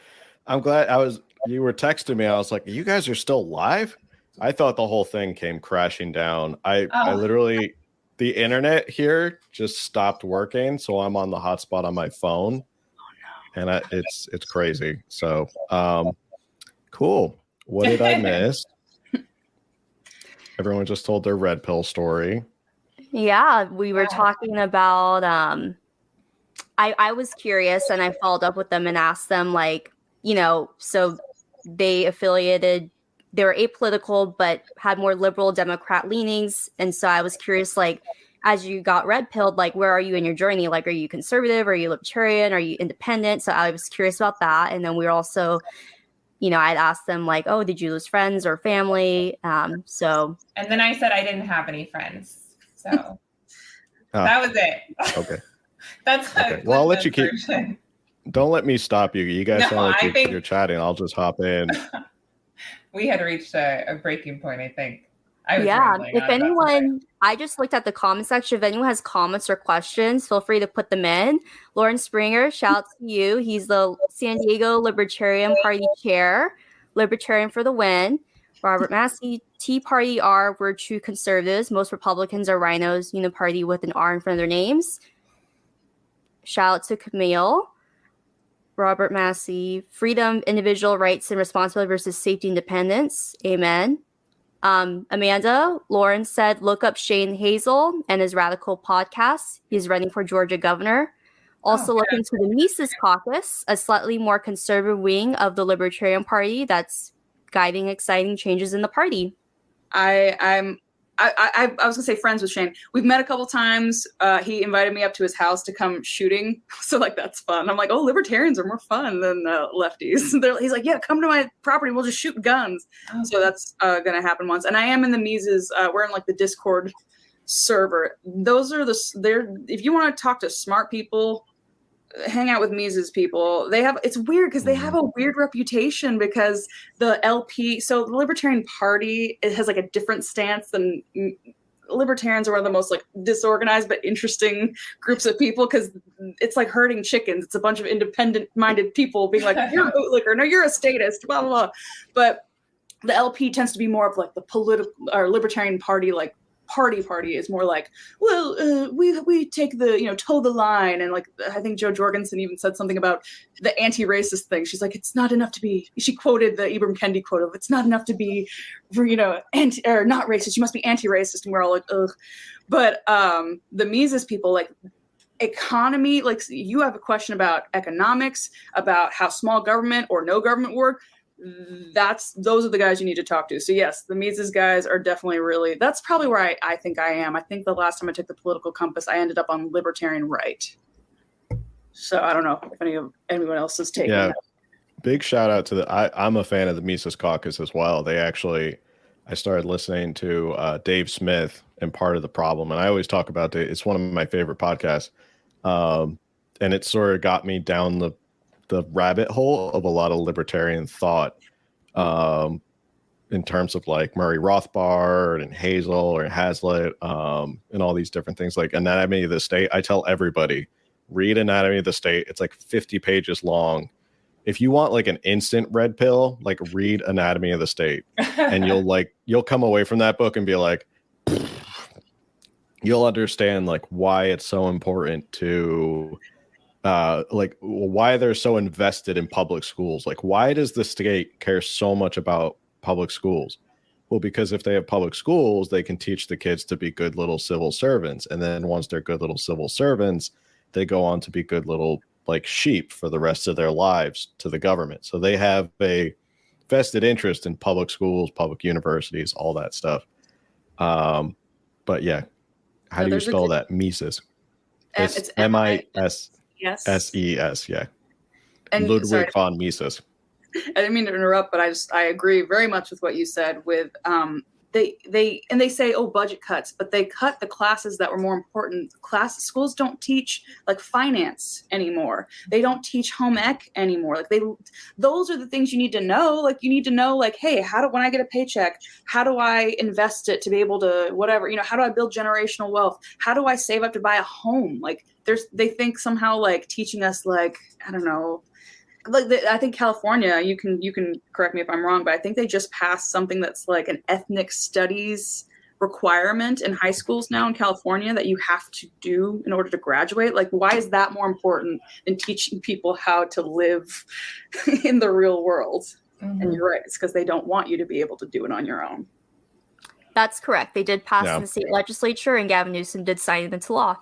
i'm glad i was you were texting me i was like you guys are still live i thought the whole thing came crashing down i oh. i literally the internet here just stopped working so i'm on the hotspot on my phone. Oh, no. and I, it's it's crazy. So um cool. What did i miss? Everyone just told their red pill story. Yeah, we were talking about um I I was curious and I followed up with them and asked them like, you know, so they affiliated they were apolitical but had more liberal democrat leanings and so I was curious like as you got red pilled like where are you in your journey like are you conservative are you libertarian are you independent so I was curious about that and then we were also you know, I'd ask them like, "Oh, did you lose friends or family?" Um, so, and then I said I didn't have any friends, so oh. that was it. Okay, that's okay. Well, I'll let you keep. Don't let me stop you. You guys no, sound like you're, think... you're chatting. I'll just hop in. we had reached a, a breaking point, I think yeah. If anyone, I just looked at the comment section. If anyone has comments or questions, feel free to put them in. Lauren Springer, shout out to you. He's the San Diego Libertarian Party chair, Libertarian for the win. Robert Massey, Tea Party R, we're true conservatives. Most Republicans are RINOs, Uniparty with an R in front of their names. Shout out to Camille. Robert Massey, freedom, individual rights and responsibility versus safety and independence. Amen. Um, Amanda, Lauren said, look up Shane Hazel and his Radical podcast. He's running for Georgia governor. Also, oh, look into the Mises Caucus, a slightly more conservative wing of the Libertarian Party that's guiding exciting changes in the party. I, I'm I, I, I, was gonna say friends with Shane. We've met a couple times. Uh, he invited me up to his house to come shooting, so like that's fun. I'm like, oh, libertarians are more fun than uh, lefties. he's like, yeah, come to my property. We'll just shoot guns. Okay. So that's uh, gonna happen once. And I am in the Mises. Uh, we're in like the Discord server. Those are the they're. If you want to talk to smart people hang out with Mises people. They have it's weird because they have mm-hmm. a weird reputation because the LP, so the Libertarian Party, it has like a different stance than libertarians are one of the most like disorganized but interesting groups of people because it's like herding chickens. It's a bunch of independent minded people being like, you're a bootlicker, no, you're a statist, blah blah blah. But the LP tends to be more of like the political or libertarian party like party party is more like well uh, we we take the you know toe the line and like i think jo jorgensen even said something about the anti-racist thing. She's like it's not enough to be she quoted the ibram kendi quote of it's not enough to be you know anti or not racist you must be anti-racist and we're all like ugh. But um the mises people like economy like you have a question about economics about how small government or no government work that's those are the guys you need to talk to. So yes, the Mises guys are definitely really that's probably where I, I think I am. I think the last time I took the political compass, I ended up on libertarian right. So I don't know if any of anyone else is taking yeah. Big shout out to the I, I'm a fan of the Mises caucus as well. They actually I started listening to uh, Dave Smith and part of the problem. And I always talk about it. It's one of my favorite podcasts. Um, and it sort of got me down the the rabbit hole of a lot of libertarian thought um, in terms of like Murray Rothbard and Hazel or Hazlitt um, and all these different things like Anatomy of the State. I tell everybody read Anatomy of the State. It's like 50 pages long. If you want like an instant red pill, like read Anatomy of the State, and you'll like you'll come away from that book and be like, you'll understand like why it's so important to uh like why they're so invested in public schools. Like why does the state care so much about public schools? Well because if they have public schools they can teach the kids to be good little civil servants. And then once they're good little civil servants they go on to be good little like sheep for the rest of their lives to the government. So they have a vested interest in public schools public universities all that stuff. Um but yeah how No, do you there's a spell that? Mises. M- it's it's m-i-s Yes. s-e-s yeah And ludwig sorry, von mises I didn't mean to interrupt, but I just I agree very much with what you said. With um, they they and they say oh budget cuts, but they cut the classes that were more important. Class schools don't teach like finance anymore. They don't teach home ec anymore. Like they those are the things you need to know. Like you need to know like hey how do when I get a paycheck how do I invest it to be able to whatever you know how do I build generational wealth? How do I save up to buy a home? Like there's they think somehow like teaching us like I don't know like the, I think California, you can you can correct me if I'm wrong, but I think they just passed something that's like an ethnic studies requirement in high schools now in California that you have to do in order to graduate. Like, why is that more important than teaching people how to live in the real world? Mhm. And you're right, it's because they don't want you to be able to do it on your own. That's correct. They did pass Yeah. in the state legislature, and Gavin Newsom did sign it into law.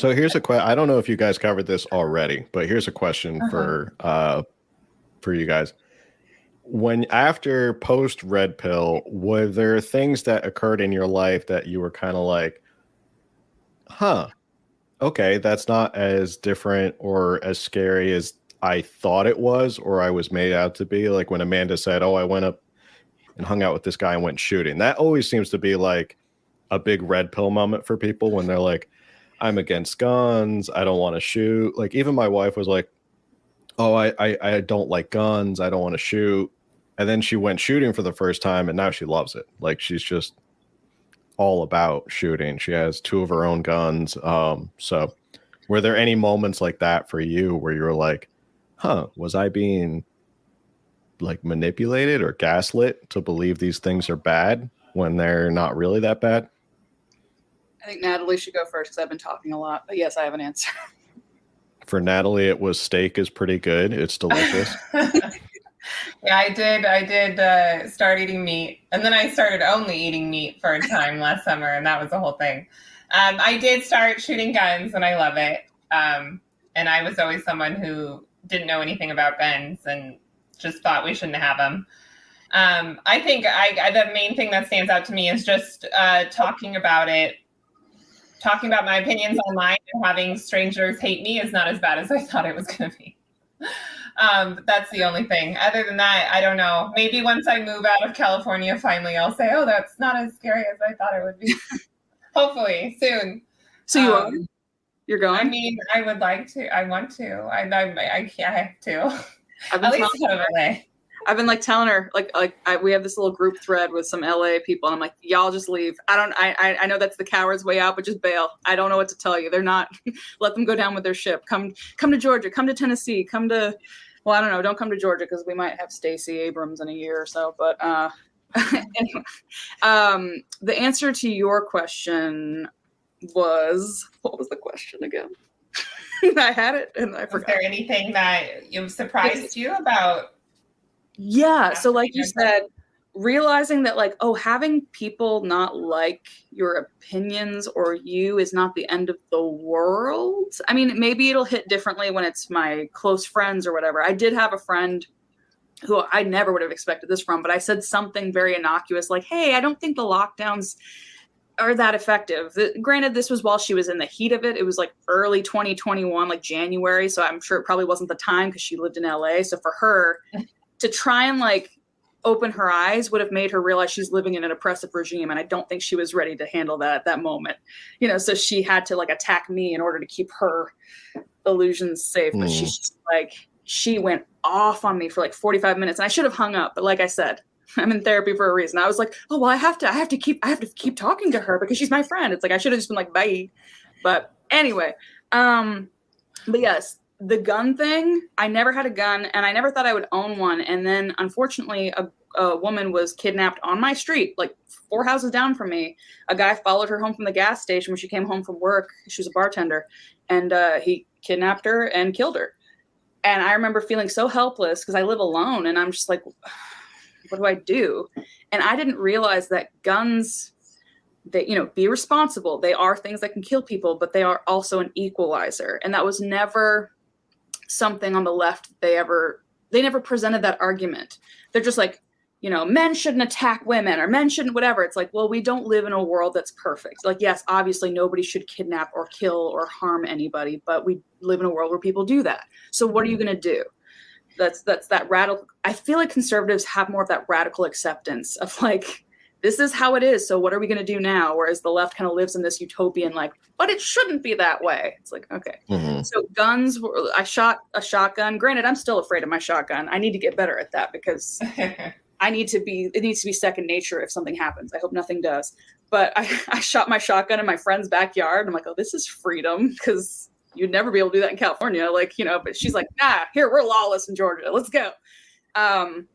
So here's a question. I don't know if you guys covered this already, but here's a question Uh-huh. for uh for you guys. When after post red pill, were there things that occurred in your life that you were kind of like, huh, okay, that's not as different or as scary as I thought it was or I was made out to be? Like when Amanda said, Oh, I went up and hung out with this guy and went shooting. That always seems to be like a big red pill moment for people when they're like, I'm against guns. I don't want to shoot. Like even my wife was like, "Oh, I I, I don't like guns. I don't want to shoot." And then she went shooting for the first time, and now she loves it. Like she's just all about shooting. She has two of her own guns. Um, so were there any moments like that for you where you were like, "Huh, was I being like manipulated or gaslit to believe these things are bad when they're not really that bad?" I think Natalie should go first because I've been talking a lot. But yes, I have an answer. For Natalie, it was steak is pretty good. It's delicious. yeah, I did. I did uh, start eating meat, and then I started only eating meat for a time last summer, and that was the whole thing. Um, I did start shooting guns, and I love it. Um, and I was always someone who didn't know anything about guns and just thought we shouldn't have them. Um, I think I, I the main thing that stands out to me is just uh, talking about it, talking about my opinions online, and having strangers hate me is not as bad as I thought it was going to be. Um, that's the only thing. Other than that, I don't know. Maybe once I move out of California, finally, I'll say, "Oh, that's not as scary as I thought it would be." Hopefully, soon. So you Um, are you're going. I mean, I would like to. I want to. I I, I, can't, I have to. I've At least out of LA. I've been like telling her like like I, we have this little group thread with some LA people and I'm like y'all just leave. I don't I I, I know that's the coward's way out but just bail. I don't know what to tell you. They're not let them go down with their ship. Come come to Georgia, come to Tennessee, come to well I don't know, don't come to Georgia cuz we might have Stacey Abrams in a year or so, but uh anyway. Um the answer to your question was what was the question again? I had it and I Was forgot. there anything that you surprised you about? Yeah. So, like you said, realizing that, like, oh, having people not like your opinions or you is not the end of the world. I mean, maybe it'll hit differently when it's my close friends or whatever. I did have a friend who I never would have expected this from, but I said something very innocuous, like, hey, I don't think the lockdowns are that effective. The, granted, this was while she was in the heat of it. It was like early 2021, like January. So I'm sure it probably wasn't the time because she lived in LA. So for her to try and like open her eyes would have made her realize she's living in an oppressive regime. And I don't think she was ready to handle that at that moment. You know, so she had to like attack me in order to keep her illusions safe. But Hmm. she's just like, she went off on me for like 45 minutes and I should have hung up, but like I said, I'm in therapy for a reason. I was like, oh well, I have to, I have to keep, I have to keep talking to her because she's my friend. It's like I should have just been like, bye. But anyway, um, but yes, the gun thing. I never had a gun, and I never thought I would own one. And then, unfortunately, a, a woman was kidnapped on my street, like four houses down from me. A guy followed her home from the gas station when she came home from work. She was a bartender, and uh, he kidnapped her and killed her. And I remember feeling so helpless because I live alone, and I'm just like what do I do? And I didn't realize that guns, that you know, be responsible. They are things that can kill people, but they are also an equalizer. And that was never something on the left they ever they never presented that argument. They're just like, you know, men shouldn't attack women or men shouldn't whatever. It's like, well, we don't live in a world that's perfect. Like, yes, obviously nobody should kidnap or kill or harm anybody, but we live in a world where people do that. So what are you going to do? that's that's that radical i feel like conservatives have more of that radical acceptance of like this is how it is so what are we going to do now whereas the left kind of lives in this utopian like but it shouldn't be that way it's like okay mm-hmm. so guns were, i shot a shotgun granted i'm still afraid of my shotgun i need to get better at that because i need to be it needs to be second nature if something happens i hope nothing does but i, I shot my shotgun in my friend's backyard i'm like oh this is freedom because you'd never be able to do that in California. Like, you know, but she's like, nah, here, we're lawless in Georgia. Let's go. Um,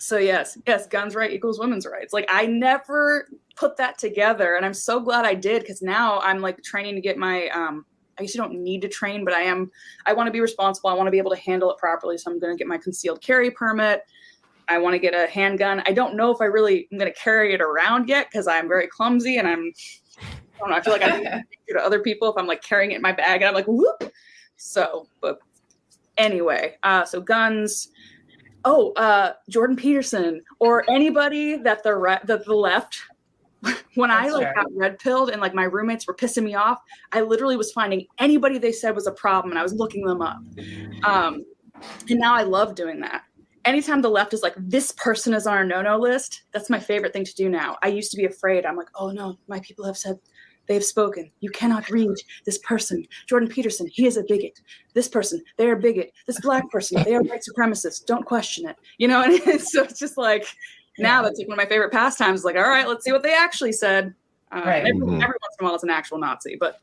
so yes, yes, guns right equals women's rights. Like I never put that together. And I'm so glad I did because now I'm like training to get my um I guess you don't need to train, but I am I want to be responsible. I want to be able to handle it properly. So I'm gonna get my concealed carry permit. I want to get a handgun. I don't know if I really am gonna carry it around yet because I'm very clumsy and I'm I don't know. I feel like I need to other people if I'm like carrying it in my bag and I'm like, whoop. So, but anyway, uh, so guns. Oh, uh, Jordan Peterson or anybody that the re- that the left. when That's I like right. got red pilled and like my roommates were pissing me off, I literally was finding anybody they said was a problem and I was looking them up. Um, and now I love doing that anytime the left is like this person is on our no-no list that's my favorite thing to do now i used to be afraid i'm like oh no my people have said they have spoken. You cannot read this person. Jordan Peterson, he is a bigot. This person, they're a bigot. This black person, they are white supremacists. Don't question it. You know, and it's, so it's just like now that's like one of my favorite pastimes. Like, all right, let's see what they actually said. Uh, right. every, mm-hmm. every once in a while, it's an actual Nazi, but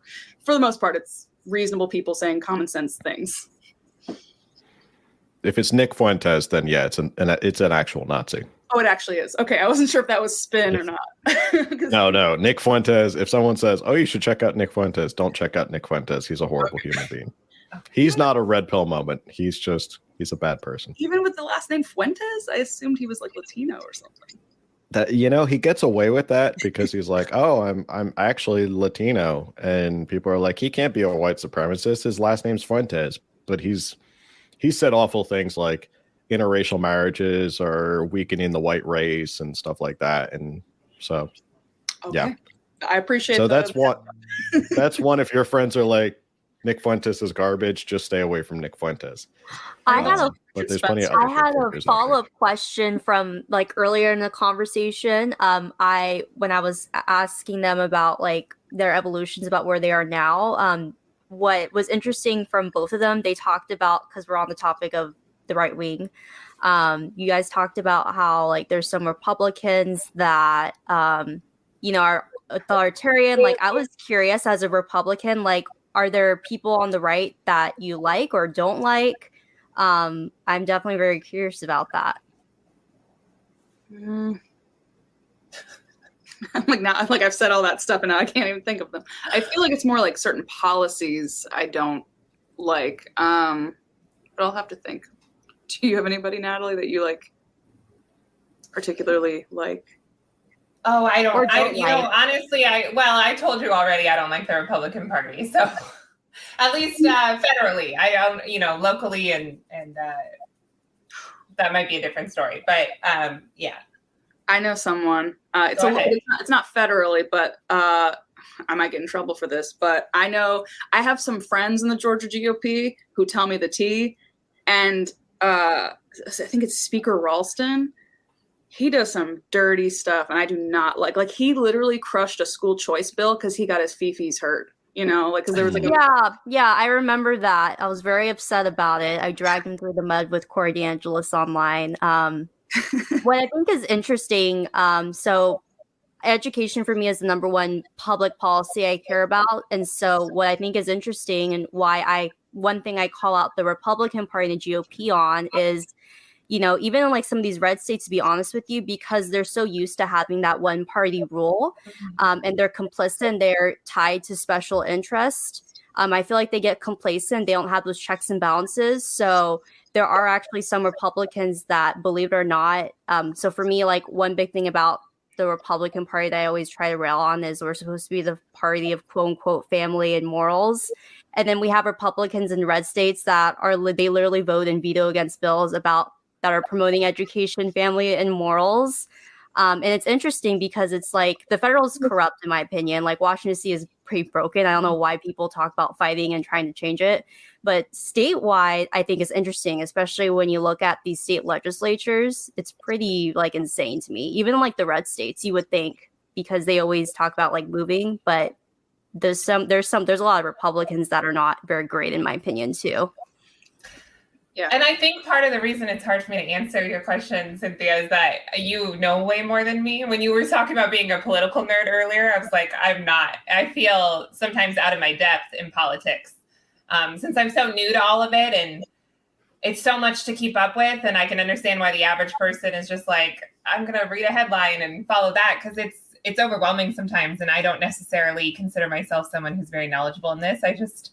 for the most part, it's reasonable people saying common sense things. If it's Nick Fuentes, then yeah, it's an, an it's an actual Nazi. Oh, it actually is. Okay, I wasn't sure if that was spin or not. no, no. Nick Fuentes. If someone says, "Oh, you should check out Nick Fuentes," don't check out Nick Fuentes. He's a horrible okay. human being. He's not a red pill moment. He's just he's a bad person. Even with the last name Fuentes, I assumed he was like Latino or something. That you know, he gets away with that because he's like, "Oh, I'm I'm actually Latino," and people are like, "He can't be a white supremacist. His last name's Fuentes." But he's he said awful things like interracial marriages are weakening the white race and stuff like that. And so, okay. yeah, I appreciate. So that's one. that's one. If your friends are like Nick Fuentes is garbage, just stay away from Nick Fuentes. I um, had a but there's plenty of I had a follow up question from like earlier in the conversation. Um, I when I was asking them about like their evolutions about where they are now. Um, what was interesting from both of them, they talked about because we're on the topic of the right wing. Um, you guys talked about how like there's some Republicans that um, you know are authoritarian. Like I was curious as a Republican, like are there people on the right that you like or don't like? Um, I'm definitely very curious about that. Mm. I'm like now, like I've said all that stuff, and now I can't even think of them. I feel like it's more like certain policies I don't like, um, but I'll have to think. do you have anybody, Natalie, that you like particularly like? Oh, I don't. don't I, you like. know, honestly, I well, I told you already. I don't like the Republican Party, so at least uh, federally, I don't. You know, locally and and uh, that might be a different story. But um, yeah, I know someone. Uh, it's, a, it's, not, it's not federally, but uh, I might get in trouble for this. But I know I have some friends in the Georgia GOP who tell me the tea, and uh, I think it's Speaker Ralston. He does some dirty stuff, and I do not like. Like he literally crushed a school choice bill because he got his fifis hurt. you know, like because there was like a yeah, yeah, I remember that. I was very upset about it. I dragged him through the mud with Corey DeAngelis online. Um, what I think is interesting, um, so education for me is the number one public policy I care about, and so what I think is interesting and why I one thing I call out the Republican Party and the GOP on is you know, even in like some of these red states, to be honest with you, because they're so used to having that one party rule mm-hmm. um, and they're complicit and they're tied to special interest. Um, I feel like they get complacent. They don't have those checks and balances. So there are actually some Republicans that, believe it or not, um, so for me, like one big thing about the Republican Party that I always try to rail on is we're supposed to be the party of quote unquote family and morals. And then we have Republicans in red states that are they literally vote and veto against bills about that are promoting education, family, and morals. Um, and it's interesting because it's like the federal is corrupt, in my opinion. Like Washington D.C. is pretty broken. I don't know why people talk about fighting and trying to change it. But statewide, I think is interesting, especially when you look at these state legislatures. It's pretty like insane to me. Even like the red states, you would think because they always talk about like moving, but there's some there's some there's a lot of Republicans that are not very great in my opinion too. Yeah. And I think part of the reason it's hard for me to answer your question, Cynthia, is that you know way more than me. When you were talking about being a political nerd earlier, I was like, I'm not. I feel sometimes out of my depth in politics um, since I'm so new to all of it and it's so much to keep up with. And I can understand why the average person is just like, I'm going to read a headline and follow that because it's it's overwhelming sometimes. And I don't necessarily consider myself someone who's very knowledgeable in this. I just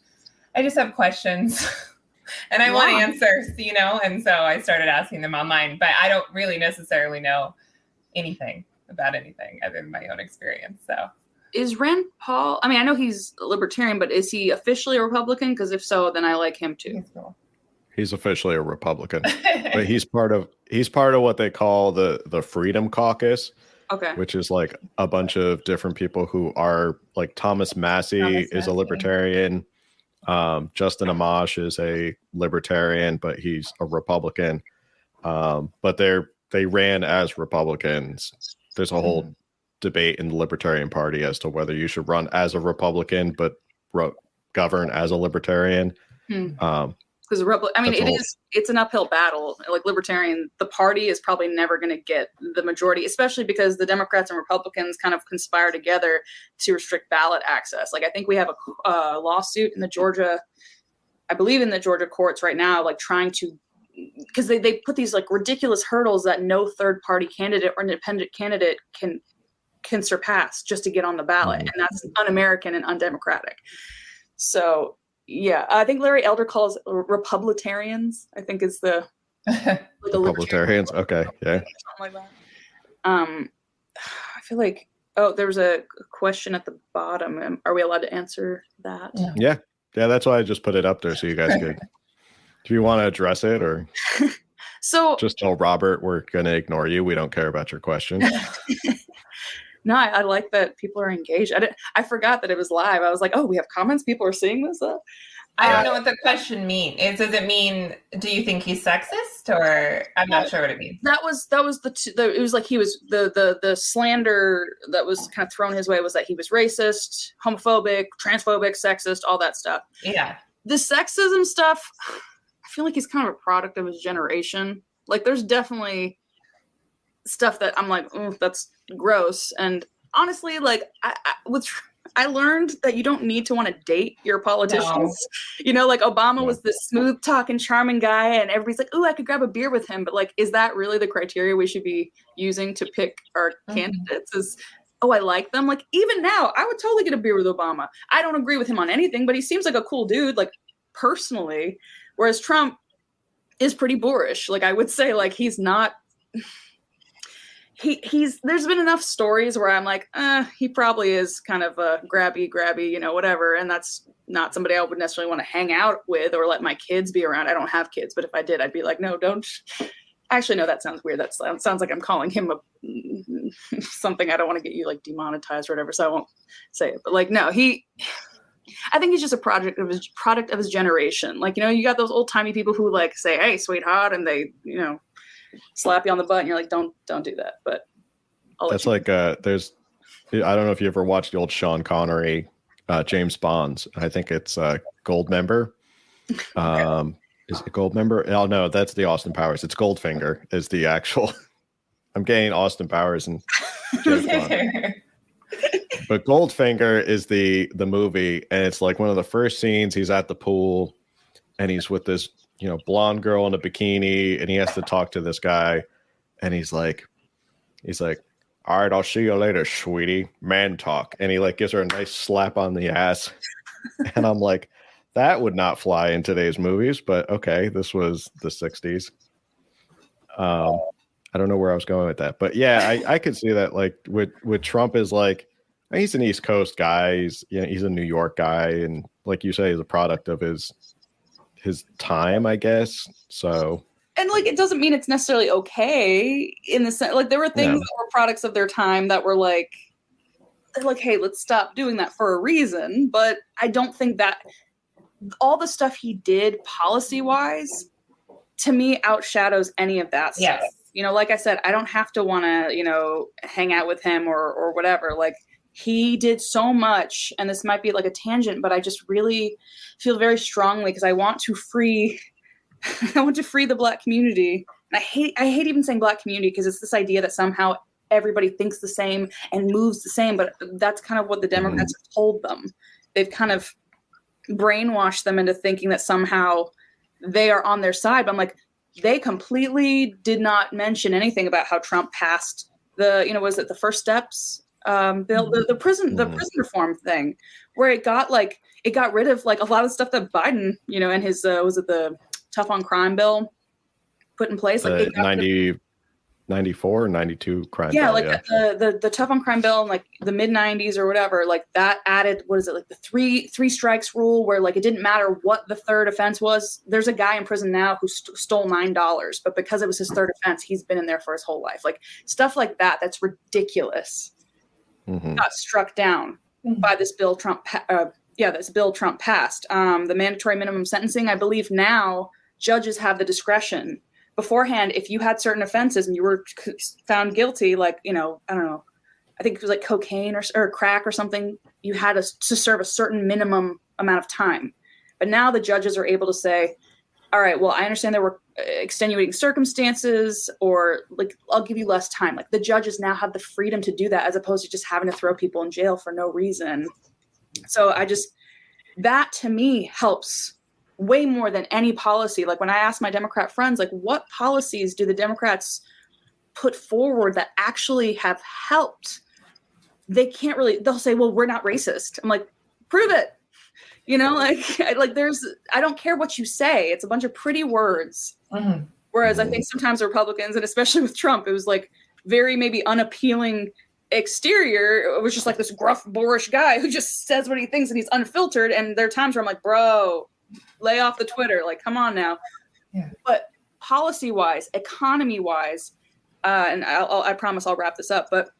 I just have questions. and I want answers, you know, and so I started asking them online, but I don't really necessarily know anything about anything other than my own experience. So is Rand Paul? I mean, I know he's a libertarian, but is he officially a Republican? Because if so, then I like him too. He's officially a Republican, but he's part of he's part of what they call the the Freedom Caucus. Okay. Which is like a bunch of different people who are like Thomas Massie Thomas is Massie. a libertarian. Um, Justin Amash is a libertarian, but he's a Republican. Um, but they're they ran as Republicans. There's a whole mm. debate in the Libertarian Party as to whether you should run as a Republican but ro- govern as a Libertarian. Mm. Um, because I mean, it is it's an uphill battle. Like libertarian, the party is probably never going to get the majority, especially because the Democrats and Republicans kind of conspire together to restrict ballot access. Like I think we have a uh, lawsuit in the Georgia, I believe in the Georgia courts right now, like trying to because they, they put these like ridiculous hurdles that no third party candidate or independent candidate can can surpass just to get on the ballot and that's un-american and undemocratic so yeah, I think Larry Elder calls Republicans. I think is the the Republicans. Okay, yeah, something like that. Um, I feel like oh, there was a question at the bottom. Are we allowed to answer that? Yeah, yeah, yeah that's why I just put it up there so you guys could. do you want to address it or? so just tell Robert we're going to ignore you. We don't care about your question. No, I, I, like that people are engaged. I didn't, I forgot that it was live. I was like, oh, we have comments. People are seeing this. Uh, I don't know what the question means. It, does it mean do you think he's sexist, or I'm not sure what it means. That was that was the, t- the it was like he was the the the slander that was kind of thrown his way was that he was racist, homophobic, transphobic, sexist, all that stuff. Yeah, the sexism stuff. I feel like he's kind of a product of his generation. Like, there's definitely stuff that I'm like, oh, that's gross. And honestly, like I, I with I learned that you don't need to want to date your politicians. No. You know, like Obama was this smooth talking, charming guy, and everybody's like, "Oh, I could grab a beer with him." But like, is that really the criteria we should be using to pick our mm-hmm. candidates? Is oh, I like them. Like even now, I would totally get a beer with Obama. I don't agree with him on anything, but he seems like a cool dude, like personally. Whereas Trump is pretty boorish. Like I would say, like he's not he he's there's been enough stories where I'm like, uh, he probably is kind of a grabby, grabby, you know, whatever. And that's not somebody I would necessarily want to hang out with or let my kids be around. I don't have kids, but if I did, I'd be like, no, don't. Actually, no, that sounds weird. That sounds like I'm calling him a something I don't want to get you like demonetized or whatever. So I won't say it. But like, no, he. I think he's just a project of his product of his generation. Like, you know, you got those old timey people who like say, "Hey, sweetheart," and they, you know, slap you on the butt and you're like, don't don't do that. But I'll that's like uh there's I don't know if you ever watched the old Sean Connery uh, James Bond's. I think it's uh, Goldmember. Um, is it Goldmember? Oh no, that's the Austin Powers. It's Goldfinger. Is the actual. I'm getting Austin Powers and but Goldfinger is the the movie, and it's like one of the first scenes. He's at the pool, and he's with this you know blonde girl in a bikini, and he has to talk to this guy, and he's like, he's like, all right, I'll see you later, sweetie. Man talk, and he like gives her a nice slap on the ass, and I'm like, that would not fly in today's movies, but okay, this was the '60s. Um, I don't know where I was going with that, but yeah, I, I could see that. Like with with Trump is like he's an East Coast guy. He's you know, he's a New York guy, and like you say, he's a product of his his time, I guess. So and like it doesn't mean it's necessarily okay in the sense like there were things that were products of their time that were like like hey let's stop doing that for a reason but i don't think that all the stuff he did policy wise to me outshadows any of that stuff Yes. you know like i said i don't have to want to you know hang out with him or or whatever like he did so much and this might be like a tangent but i just really feel very strongly because i want to free i want to free the black community. And i hate i hate even saying black community because it's this idea that somehow everybody thinks the same and moves the same but that's kind of what the mm-hmm. democrats have told them. They've kind of brainwashed them into thinking that somehow they are on their side but i'm like they completely did not mention anything about how trump passed the you know was it the first steps um bill the, the prison the Mhm. prison reform thing where it got like it got rid of like a lot of stuff that biden you know and his uh, was it the tough on crime bill put in place like of- 90, 94 92 crime yeah, bill, like The, the the tough on crime bill in like the mid '90s or whatever, like that added what is it like the three three strikes rule, where like it didn't matter what the third offense was. There's a guy in prison now who st- stole nine dollars, but because it was his third offense, he's been in there for his whole life. Like stuff like that, that's ridiculous. Mhm. Got struck down Mhm. by this bill Trump. Pa- uh, yeah, this bill Trump passed. Um, the mandatory minimum sentencing. I believe now judges have the discretion beforehand if you had certain offenses and you were c- found guilty like you know i don't know i think it was like cocaine or, or crack or something you had to, to serve a certain minimum amount of time but now the judges are able to say all right well i understand there were uh, extenuating circumstances or like i'll give you less time like the judges now have the freedom to do that as opposed to just having to throw people in jail for no reason so i just that to me helps way more than any policy. Like when I ask my Democrat friends, like what policies do the Democrats put forward that actually have helped? They can't really. They'll say, "Well, we're not racist." I'm like, prove it. You know, like I- like there's. I don't care what you say. It's a bunch of pretty words. Mhm. Whereas I think sometimes the Republicans, and especially with Trump, it was like very maybe unappealing exterior. It was just like this gruff, boorish guy who just says what he thinks and he's unfiltered. And there are times where I'm like, bro, lay off the Twitter. Like, come on now. Yeah. But policy wise, economy wise, uh, and I'll, I'll, I promise I'll wrap this up. But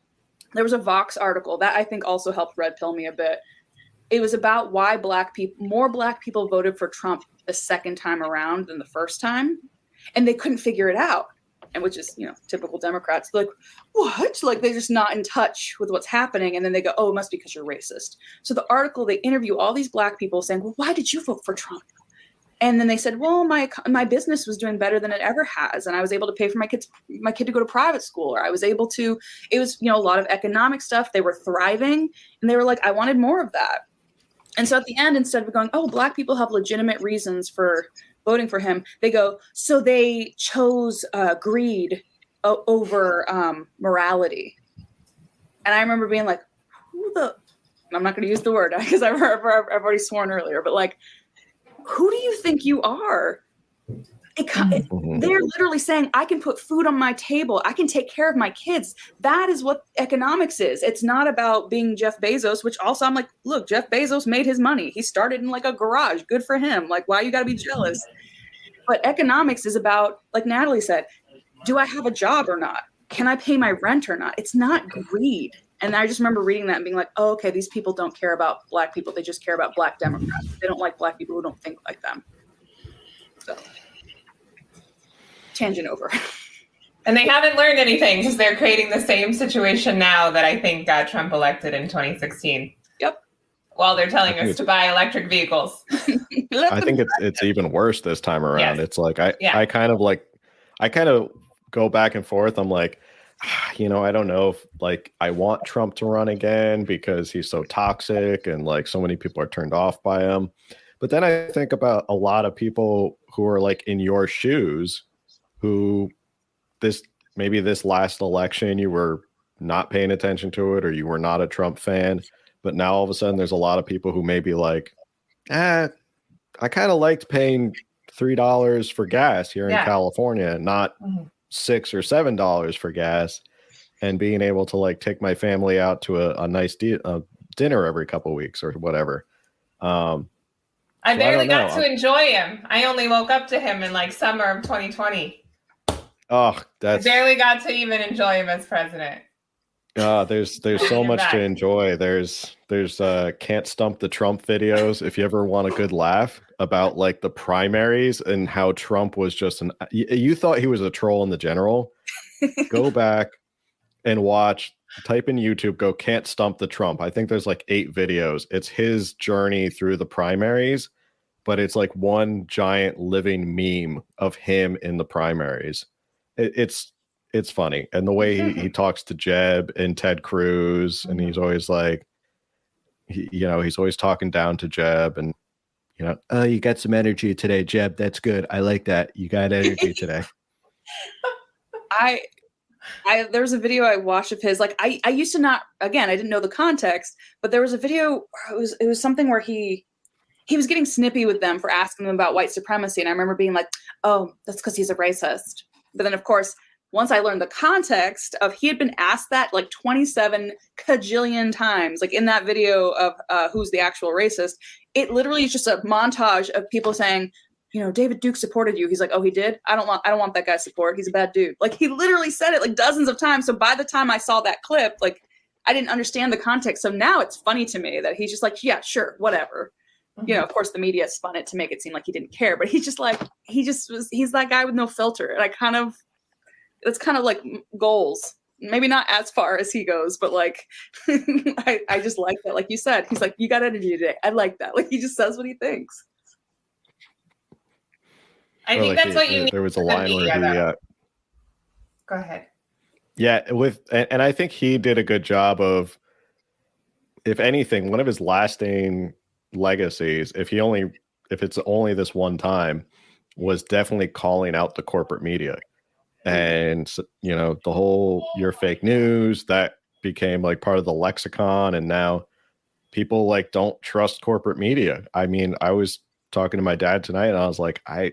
there was a Vox article that I think also helped red pill me a bit. It was about why black people, more black people voted for Trump the second time around than the first time, and they couldn't figure it out. And which is, you know, typical Democrats. Like, what? Like they're just not in touch with what's happening, and then they go, "Oh, it must be because you're racist." So the article they interview all these black people saying, "Well, why did you vote for Trump?" And then they said, "Well, my my business was doing better than it ever has, and I was able to pay for my kids my kid to go to private school, or I was able to. It was you know a lot of economic stuff. They were thriving, and they were like, I wanted more of that. And so at the end, instead of going, "Oh, black people have legitimate reasons for voting for him," they go, "So they chose uh, greed o- over um, morality." And I remember being like, "Who the?" I'm not going to use the word because I've, I've, I've already sworn earlier, but like who do you think you are? It, it- Mhm. they're literally saying, I can put food on my table. I can take care of my kids. That is what economics is. It's not about being Jeff Bezos, which also I'm like, look, Jeff Bezos made his money. He started in like a garage. Good for him. Like, why you got to be jealous? But economics is about, like Natalie said, do I have a job or not? Can I pay my rent or not? It's not greed. And I just remember reading that and being like, oh, okay, these people don't care about black people. They just care about black Democrats. They don't like black people who don't think like them. So, tangent over. And they haven't learned anything because they're creating the same situation now that I think got Trump elected in 2016. Yep. while they're telling us to buy electric vehicles. I think it's it's even worse this time around. Yes. It's like I Yeah. I kind of like I kind of go back and forth. I'm like, "Ah, you know, I don't know if like I want Trump to run again because he's so toxic and like so many people are turned off by him. But then I think about a lot of people who are like in your shoes who this maybe this last election you were not paying attention to it or you were not a Trump fan, but now all of a sudden there's a lot of people who may be like, ah, I kind of liked paying three dollars for gas here in California, not Mhm. six or seven dollars for gas, and being able to like take my family out to a, a nice di- uh, dinner every couple weeks or whatever. Um, I So barely don't got to enjoy him. I only woke up to him in like summer of 2020. Oh, that's barely got to even enjoy him as president. uh, there's there's so much back. to enjoy. There's there's uh, can't stump the Trump videos if you ever want a good laugh about like the primaries and how Trump was just an you, you thought he was a troll in the general. go back and watch type in youtube go can't stump the trump i think there's like eight videos it's his journey through the primaries but it's like one giant living meme of him in the primaries it, it's it's funny. And the way he, he talks to jeb and ted cruz and he's mm-hmm. always like he, you know he's always talking down to jeb and you know oh you got some energy today jeb. That's good. I like that. You got energy today. I I there was a video I watched of his like I I used to not again I didn't know the context but there was a video where it was it was something where he he was getting snippy with them for asking them about white supremacy. And I remember being like oh that's because he's a racist but then of course once I learned the context of he had been asked that like 27 cajillion times like in that video of uh, who's the actual racist it literally is just a montage of people saying you know, David Duke supported you. He's like, oh, he did. I don't want, I don't want that guy's support. He's a bad dude. Like he literally said it like dozens of times. So by the time I saw that clip, like I didn't understand the context. So now it's funny to me that he's just like, yeah, sure, whatever. You know, of course, the media spun it to make it seem like he didn't care, but he's just like, he just was, he's that guy with no filter. And I kind of, it's kind of like goals. Maybe not as far as he goes, but like, I, I just like that. Like you said, he's like, you got energy today. I like that. Like he just says what he thinks. I Or think like that's he- what you there was a line where he uh, Go ahead. Yeah, with and, and I think he did a good job of if anything, one of his lasting legacies, if he only if it's only this one time, was definitely calling out the corporate media. And you know, the whole your fake news that became like part of the lexicon and now people like don't trust corporate media. I mean, I was talking to my dad tonight and I was like, I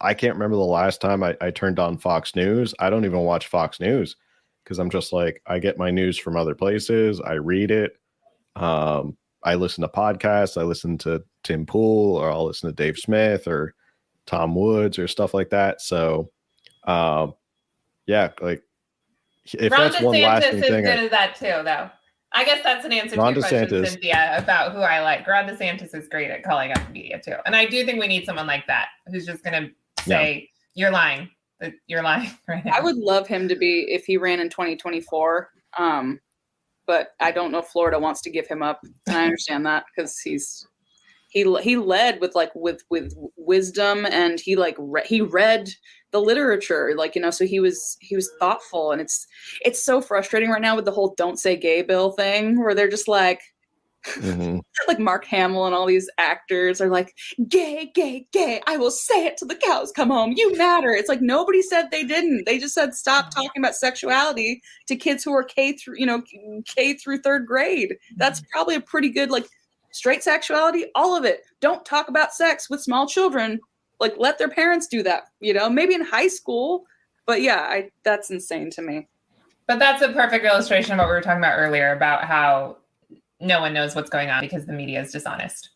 I can't remember the last time I, I turned on Fox News. I don't even watch Fox News because I'm just like I get my news from other places. I read it. Um, I listen to podcasts. I listen to Tim Pool, or I'll listen to Dave Smith or Tom Woods or stuff like that. So, um, yeah, like if Ron that's one DeSantis lasting is thing, good I, at that too, though. I guess that's an answer Ron to your question, Cynthia, about who I like. Ron DeSantis is great at calling out the media too, and I do think we need someone like that who's just going to say, "You're lying. You're lying right now." I would love him to be if he ran in 2024. Um, but I don't know if Florida wants to give him up, and I understand that because he's he he led with like with with wisdom, and he like re- he read the literature, like you know, so he was he was thoughtful, and it's it's so frustrating right now with the whole "don't say gay" bill thing, where they're just like Mhm. like Mark Hamill and all these actors are like, gay, gay, gay. I will say it till the cows come home. You matter. It's like nobody said they didn't. They just said stop talking about sexuality to kids who are K through, you know, K through third grade. That's probably a pretty good like straight sexuality, all of it. Don't talk about sex with small children. Like let their parents do that, you know, maybe in high school. But yeah, I that's insane to me. But that's a perfect illustration of what we were talking about earlier about how no one knows what's going on because the media is dishonest.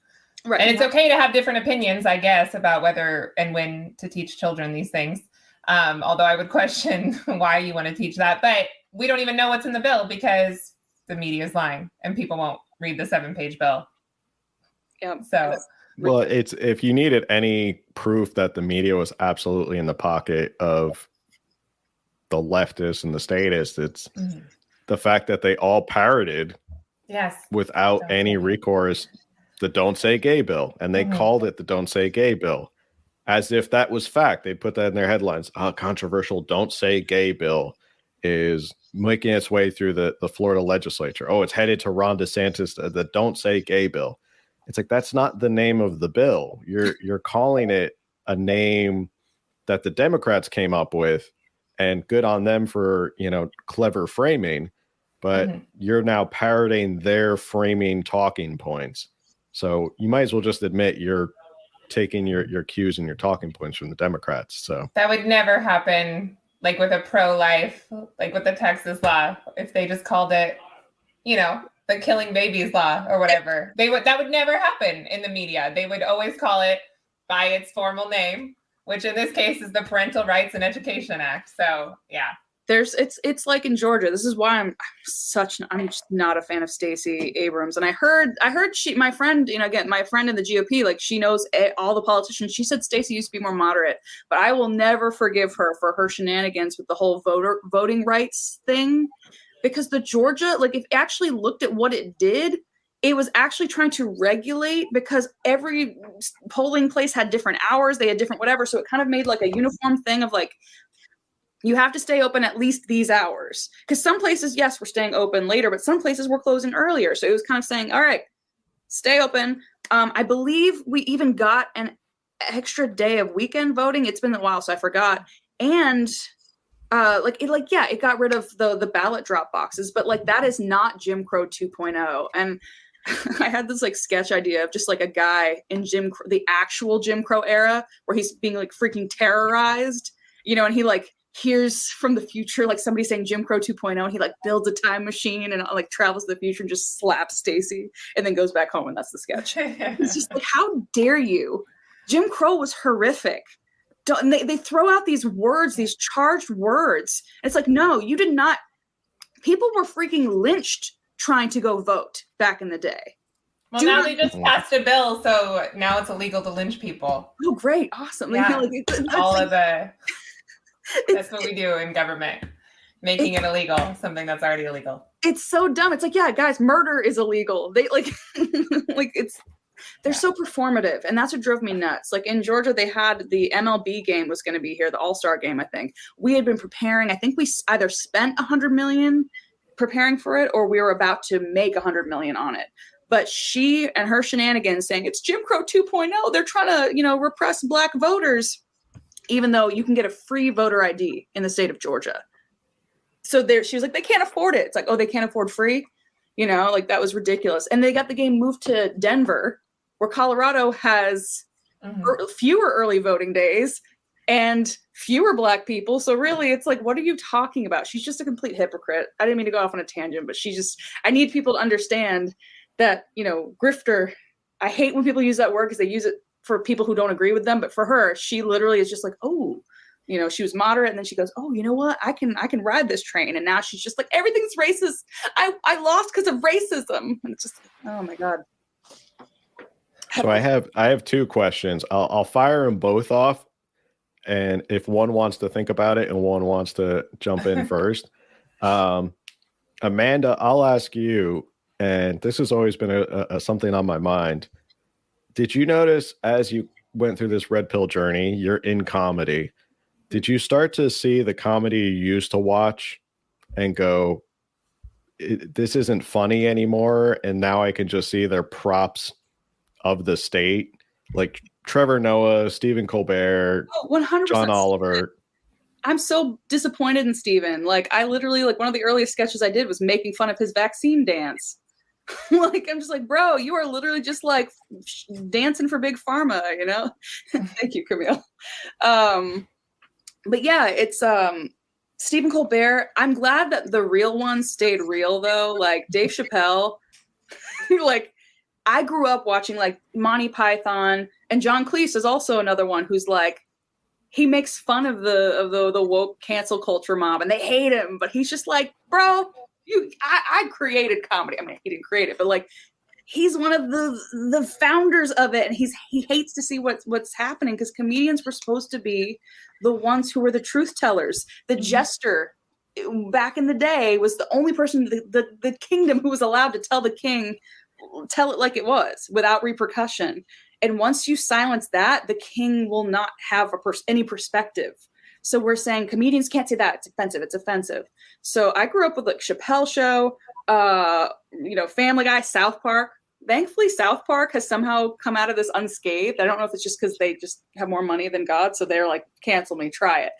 Right. And it's okay to have different opinions, I guess, about whether and when to teach children these things. Um, although I would question why you want to teach that. But we don't even know what's in the bill because the media is lying and people won't read the seven page bill. yeah. So Well, it's if you needed any proof that the media was absolutely in the pocket of the leftists and the statists, it's Mhm. the fact that they all parroted Yes. without Don't any recourse the don't say gay bill and they Mhm. called it the don't say gay bill. As if that was fact. They put that in their headlines. A controversial don't say gay bill is making its way through the, the florida legislature. Oh it's headed to ron desantis the, the don't say gay bill. It's like that's not the name of the bill. You're you're calling it a name that the democrats came up with and good on them for you know clever framing but Mhm. you're now parroting their framing talking points. So you might as well just admit you're taking your your cues and your talking points from the Democrats. So That would never happen like with a pro life, like with the Texas law, if they just called it, you know, the killing babies law or whatever. They would that would never happen in the media. They would always call it by its formal name, which in this case is the Parental Rights and Education Act. So yeah. There's it's it's like in Georgia. This is why I'm, I'm such I'm just not a fan of Stacey Abrams. And I heard I heard she my friend you know again my friend in the GOP like she knows all the politicians. She said Stacey used to be more moderate, but I will never forgive her for her shenanigans with the whole voter voting rights thing because the Georgia like if actually looked at what it did. It was actually trying to regulate because every polling place had different hours, they had different whatever. So it kind of made like a uniform thing of like, you have to stay open at least these hours. Because some places yes we're staying open later but some places we're closing earlier. So it was kind of saying all right stay open. Um, i believe we even got an extra day of weekend voting. It's been a while so i forgot. And uh like it like yeah it got rid of the the ballot drop boxes but like that is not jim crow 2.0 and i had this like sketch idea of just like a guy in jim the actual jim crow era where he's being like freaking terrorized you know and he like hears from the future like somebody saying jim crow 2.0 and he like builds a time machine and uh, like travels to the future and just slaps stacey and then goes back home and that's the sketch. It's just like how dare you? Jim crow was horrific. Don't, and they, they throw out these words these charged words. It's like no you did not people were freaking lynched trying to go vote back in the day. Well Do now not- they just passed a bill, so now it's illegal to lynch people. oh great awesome. Yeah. like, All like- of the that's what we do in government. Making it illegal, something that's already illegal. it's so dumb. It's like, yeah, guys, murder is illegal. They like, like it's they're so performative, and that's what drove me nuts. Like in Georgia, they had the MLB game was going to be here, the All Star game. I think we had been preparing. I think we either spent a hundred million preparing for it, or we were about to make a hundred million on it. But she and her shenanigans saying it's Jim Crow 2.0. They're trying to, you know, repress black voters, even though you can get a free voter ID in the state of Georgia. So there she was like they can't afford it. It's like oh they can't afford free? You know like that was ridiculous. And they got the game moved to denver where colorado has Mhm. ear- fewer early voting days and fewer black people. So really it's like what are you talking about? She's just a complete hypocrite. I didn't mean to go off on a tangent but she just i need people to understand that you know grifter i hate when people use that word because they use it for people who don't agree with them but for her she literally is just like oh you know she was moderate and then she goes oh you know what i can i can ride this train and now she's just like everything's racist i i lost because of racism and it's just oh my god so I have I have two questions. I'll I'll fire them both off, and if one wants to think about it and one wants to jump in first, um, Amanda, I'll ask you. And this has always been a, a, a something on my mind. Did you notice as you went through this red pill journey, you're in comedy? Did you start to see the comedy you used to watch and go, "This isn't funny anymore"? And now I can just see their props of the state, like Trevor Noah, Stephen Colbert, oh, 100 John Oliver. I'm so disappointed in Stephen. Like I literally like one of the earliest sketches I did was making fun of his vaccine dance. like I'm just like, bro, you are literally just like dancing for big pharma, you know? Thank you, Camille. Um but yeah, it's um Stephen Colbert. I'm glad that the real one stayed real though. Like Dave Chappelle, like I grew up watching like Monty Python and John Cleese is also another one who's like he makes fun of the of the the woke cancel culture mob and they hate him, but he's just like, bro, you I, I created comedy. I mean, he didn't create it, but like he's one of the the founders of it and he's he hates to see what's what's happening because comedians were supposed to be the ones who were the truth tellers, the Mhm. jester back in the day was the only person the, the, the kingdom who was allowed to tell the king tell it like it was without repercussion and once you silence that the king will not have a pers- any perspective so we're saying comedians can't say that it's offensive it's offensive. So i grew up with like chappelle show uh you know family guy south park. Thankfully south park has somehow come out of this unscathed. I don't know if it's just because they just have more money than god so they're like cancel me try it.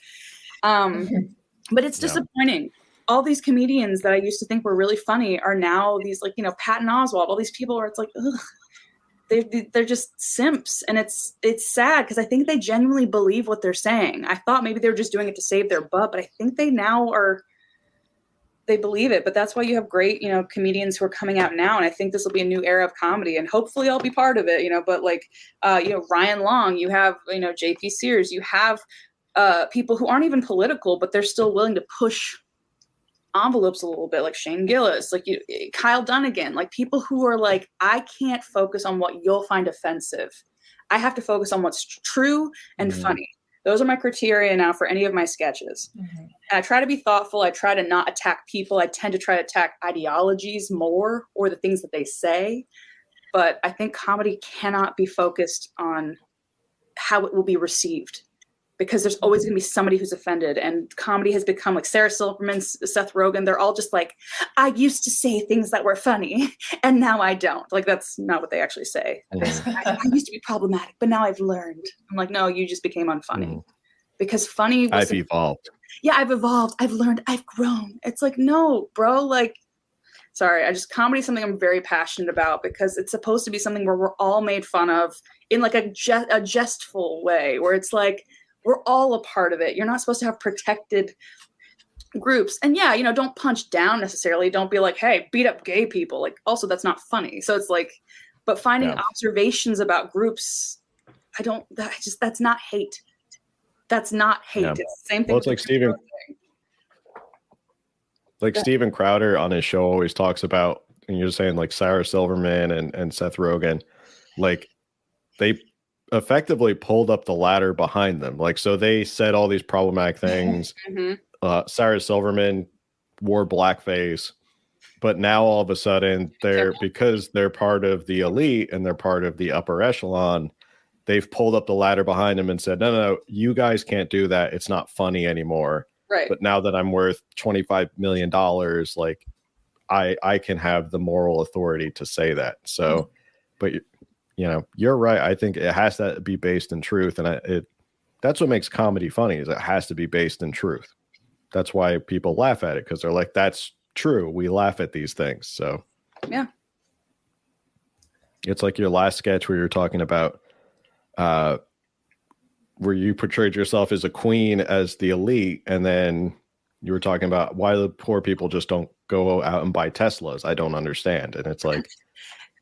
Um but it's Yeah. disappointing. All these comedians that i used to think were really funny are now these like you know patton oswalt all these people where it's like ugh, they, they're just simps. And it's it's sad because i think they genuinely believe what they're saying. I thought maybe they were just doing it to save their butt but i think they now are they believe it. But that's why you have great you know comedians who are coming out now. And i think this will be a new era of comedy. And hopefully i'll be part of it you know. But like uh you know ryan long you have you know jp sears you have uh people who aren't even political but they're still willing to push envelopes a little bit like shane gillis like you kyle dunnigan like people who are like i can't focus on what you'll find offensive i have to focus on what's true and Mhm. funny those are my criteria now for any of my sketches and I try to be thoughtful. I try to not attack people. I tend to try to attack ideologies more or the things that they say. But I think comedy cannot be focused on how it will be received because there's always going to be somebody who's offended. And comedy has become like Sarah Silverman, Seth Rogen. They're all just like, I used to say things that were funny and now I don't. Like, that's not what they actually say. I, I used to be problematic, but now I've learned. I'm like, no, you just became unfunny. Mhm. Because funny I've evolved. yeah, I've evolved, I've learned, I've grown. It's like, no, bro, like, sorry, I just comedy is something I'm very passionate about because it's supposed to be something where we're all made fun of in like a, je- a jestful way, where it's like we're all a part of it. You're not supposed to have protected groups. And yeah, you know, don't punch down necessarily. Don't be like, hey, beat up gay people. Like, also, that's not funny. So it's like, but finding Yeah. observations about groups, I don't, that, I just, that's not hate. That's not hate. Yeah. It's the same thing. Well, it's like Steven- like Yeah. Steven Crowder on his show always talks about, and you're saying like Sarah Silverman and, and Seth Rogen, like they effectively pulled up the ladder behind them. Like, so they said all these problematic things. Mhm. Uh, Sarah Silverman wore blackface, but now all of a sudden they're because they're part of the elite and they're part of the upper echelon. They've pulled up the ladder behind them and said, no, no, no, you guys can't do that. It's not funny anymore Right. but now that I'm worth 25 million dollars, like I I can have the moral authority to say that. So, but you know, you're right. I think it has to be based in truth, and I, it that's what makes comedy funny is it has to be based in truth. That's why people laugh at it because they're like, that's true. We laugh at these things. So, Yeah. it's like your last sketch where you're talking about uh where you portrayed yourself as a queen as the elite and then you were talking about why the poor people just don't go out and buy teslas i don't understand and it's like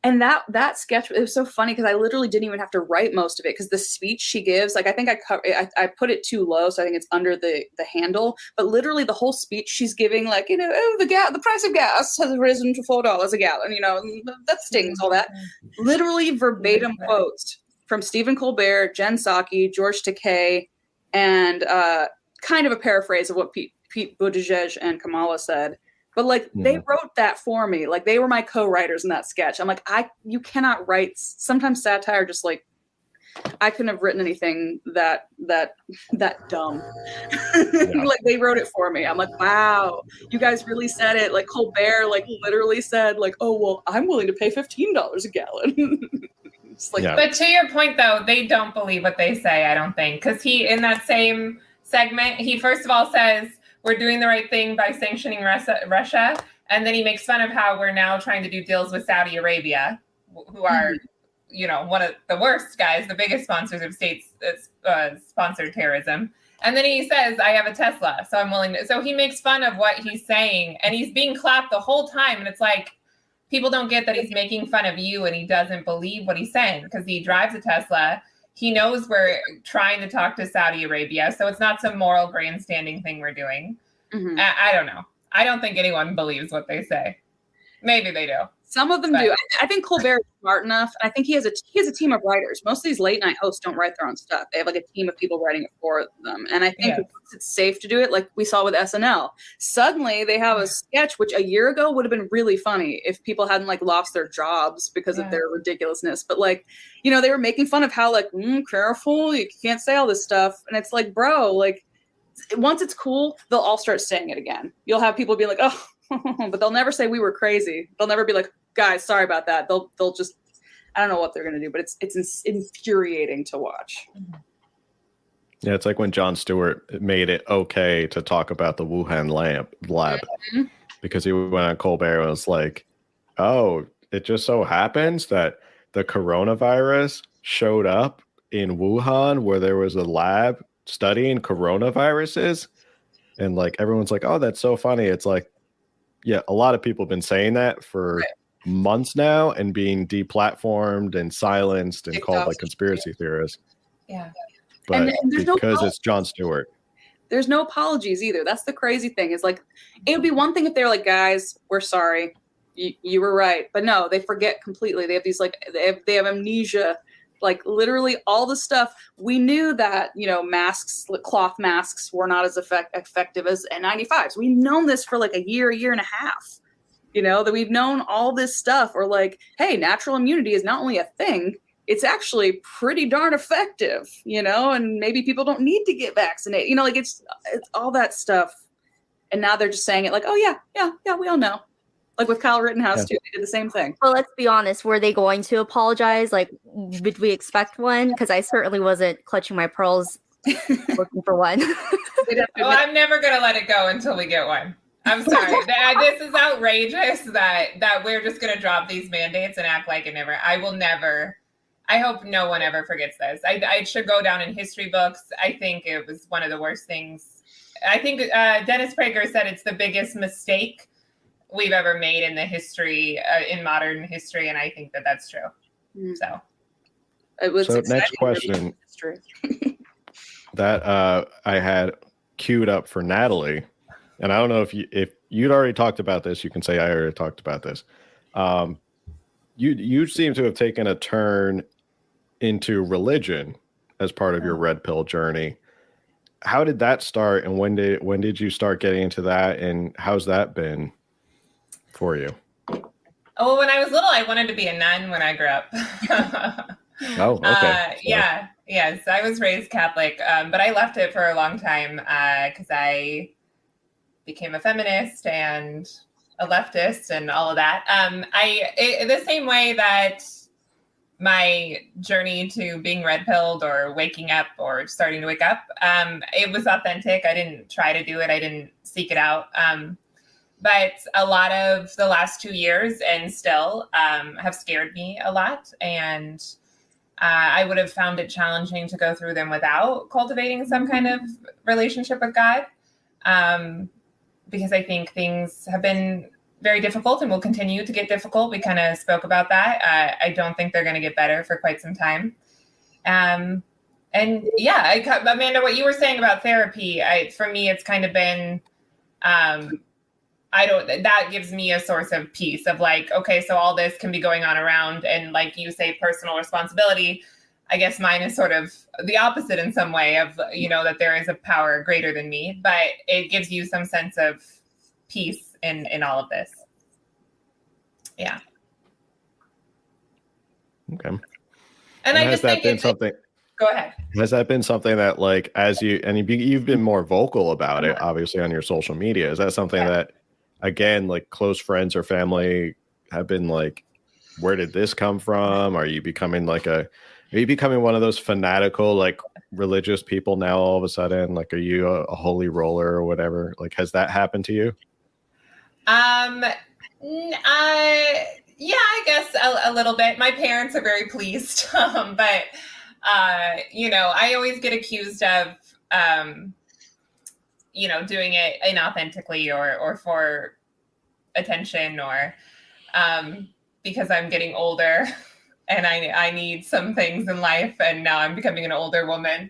and that that sketch it was so funny because I literally didn't even have to write most of it because the speech she gives, like I think I, co- I I put it too low, so I think it's under the the handle. But literally the whole speech she's giving, like you know, oh the gas, the price of gas has risen to four dollars a gallon. You know, that stings, all that. Literally verbatim quotes from Stephen Colbert, Jen Psaki, George Takei, and uh, kind of a paraphrase of what Pete, Pete Buttigieg and Kamala said. But like they Mhm. wrote that for me. Like they were my co-writers in that sketch. I'm like, I you cannot write sometimes satire just like I couldn't have written anything that that that dumb. like they wrote it for me. I'm like, wow, you guys really said it. Like Colbert, like literally said, like, oh well, I'm willing to pay fifteen dollars a gallon. like Yeah. But to your point, though, they don't believe what they say. I don't think because he in that same segment, he first of all says we're doing the right thing by sanctioning Russia, Russia, and then he makes fun of how we're now trying to do deals with Saudi Arabia, who are, you know, one of the worst guys, the biggest sponsors of states uh, sponsored terrorism. And then he says, "I have a Tesla, so I'm willing to." So he makes fun of what he's saying, and he's being clapped the whole time, and it's like people don't get that he's making fun of you and he doesn't believe what he's saying because he drives a Tesla. He knows we're trying to talk to Saudi Arabia. So it's not some moral grandstanding thing we're doing. Mhm. I, I don't know. I don't think anyone believes what they say. Maybe they do. Some of them do. I, I think Colbert is smart enough, and I think he has a he has a team of writers. Most of these late night hosts don't write their own stuff. They have like a team of people writing it for them. And I think Yeah. it's safe to do it, like we saw with SNL. Suddenly they have a sketch which a year ago would have been really funny if people hadn't like lost their jobs because Yeah. of their ridiculousness. But like, you know, they were making fun of how like mm, careful, you can't say all this stuff, and it's like, bro, like once it's cool, they'll all start saying it again. You'll have people be like, oh, but they'll never say we were crazy. They'll never be like, guys, sorry about that. They'll they'll just I don't know what they're gonna do, but it's it's infuriating to watch. Yeah, it's like when Jon Stewart made it okay to talk about the Wuhan lamp lab Mhm. because he went on Colbert and was like, "Oh, it just so happens that the coronavirus showed up in Wuhan where there was a lab studying coronaviruses." And like everyone's like, "Oh, that's so funny." It's like, yeah, a lot of people have been saying that for Right. Months now and being deplatformed and silenced and called like conspiracy theorists. Yeah. But And- no because pol- it's Jon Stewart. There's no apologies either. That's the crazy thing. Is like it would be one thing if they're like, guys, we're sorry. You, you were right. But no, they forget completely. They have these like they have they have amnesia. Like literally all the stuff we knew that you know masks, cloth masks, were not as effect- effective as N95s. We've known this for like a year, a year and a half. You know that we've known all this stuff. Or like, hey, natural immunity is not only a thing; it's actually pretty darn effective. You know, and maybe people don't need to get vaccinated. You know, like it's it's all that stuff. And now they're just saying it like, oh yeah, yeah, yeah, we all know. Like with Kyle Rittenhouse Yeah. too, they did the same thing. Well, let's be honest, were they going to apologize? Like, did we expect one? Because I certainly wasn't clutching my pearls looking for one. They'd have to Oh, admit- I'm never gonna let it go until we get one. I'm sorry. Th- this is outrageous that that we're just gonna drop these mandates and act like it never. I will never. I hope no one ever forgets this. I, I should go down in history books. I think it was one of the worst things. I think uh, Dennis Prager said it's the biggest mistake we've ever made in the history uh, in modern history, and I think that that's true. Mm. So it was So next question. that uh, I had queued up for Natalie, and I don't know if you if you'd already talked about this. You can say I already talked about this. Um, you you seem to have taken a turn into religion as part of your red pill journey. How did that start, and when did when did you start getting into that, and how's that been for you? Oh, when I was little, I wanted to be a nun when I grew up. Oh, okay. Uh, yeah, yes, I was raised Catholic, um, but I left it for a long time because I became a feminist and a leftist and all of that. Um, I it, the same way that my journey to being red pilled or waking up or starting to wake up, um, it was authentic. I didn't try to do it. I didn't seek it out. Um, but a lot of the last two years and still um, have scared me a lot and uh, i would have found it challenging to go through them without cultivating some kind of relationship with god um, because i think things have been very difficult and will continue to get difficult. We kind of spoke about that. Uh, i don't think they're going to get better for quite some time. Um, and yeah I, amanda what you were saying about therapy I, for me it's kind of been um, I don't that gives me a source of peace of like, okay, so all this can be going on around and like you say personal responsibility. I guess mine is sort of the opposite in some way of you know that there is a power greater than me, but it gives you some sense of peace in in all of this. Yeah. Okay. And I has just that think been it's something? go ahead. Has that been something that, like, as you and you- you've been more vocal about it, obviously on your social media? Is that something Yeah. that, again, like close friends or family have been like, where did this come from? Are you becoming like a, are you becoming one of those fanatical like religious people now? All of a sudden, like, are you a, a holy roller or whatever? Like, has that happened to you? Um, I yeah, I guess a, a little bit. My parents are very pleased, um, but uh, you know, I always get accused of um, you know, doing it inauthentically or or for attention or um, because I'm getting older and I I need some things in life, and now I'm becoming an older woman.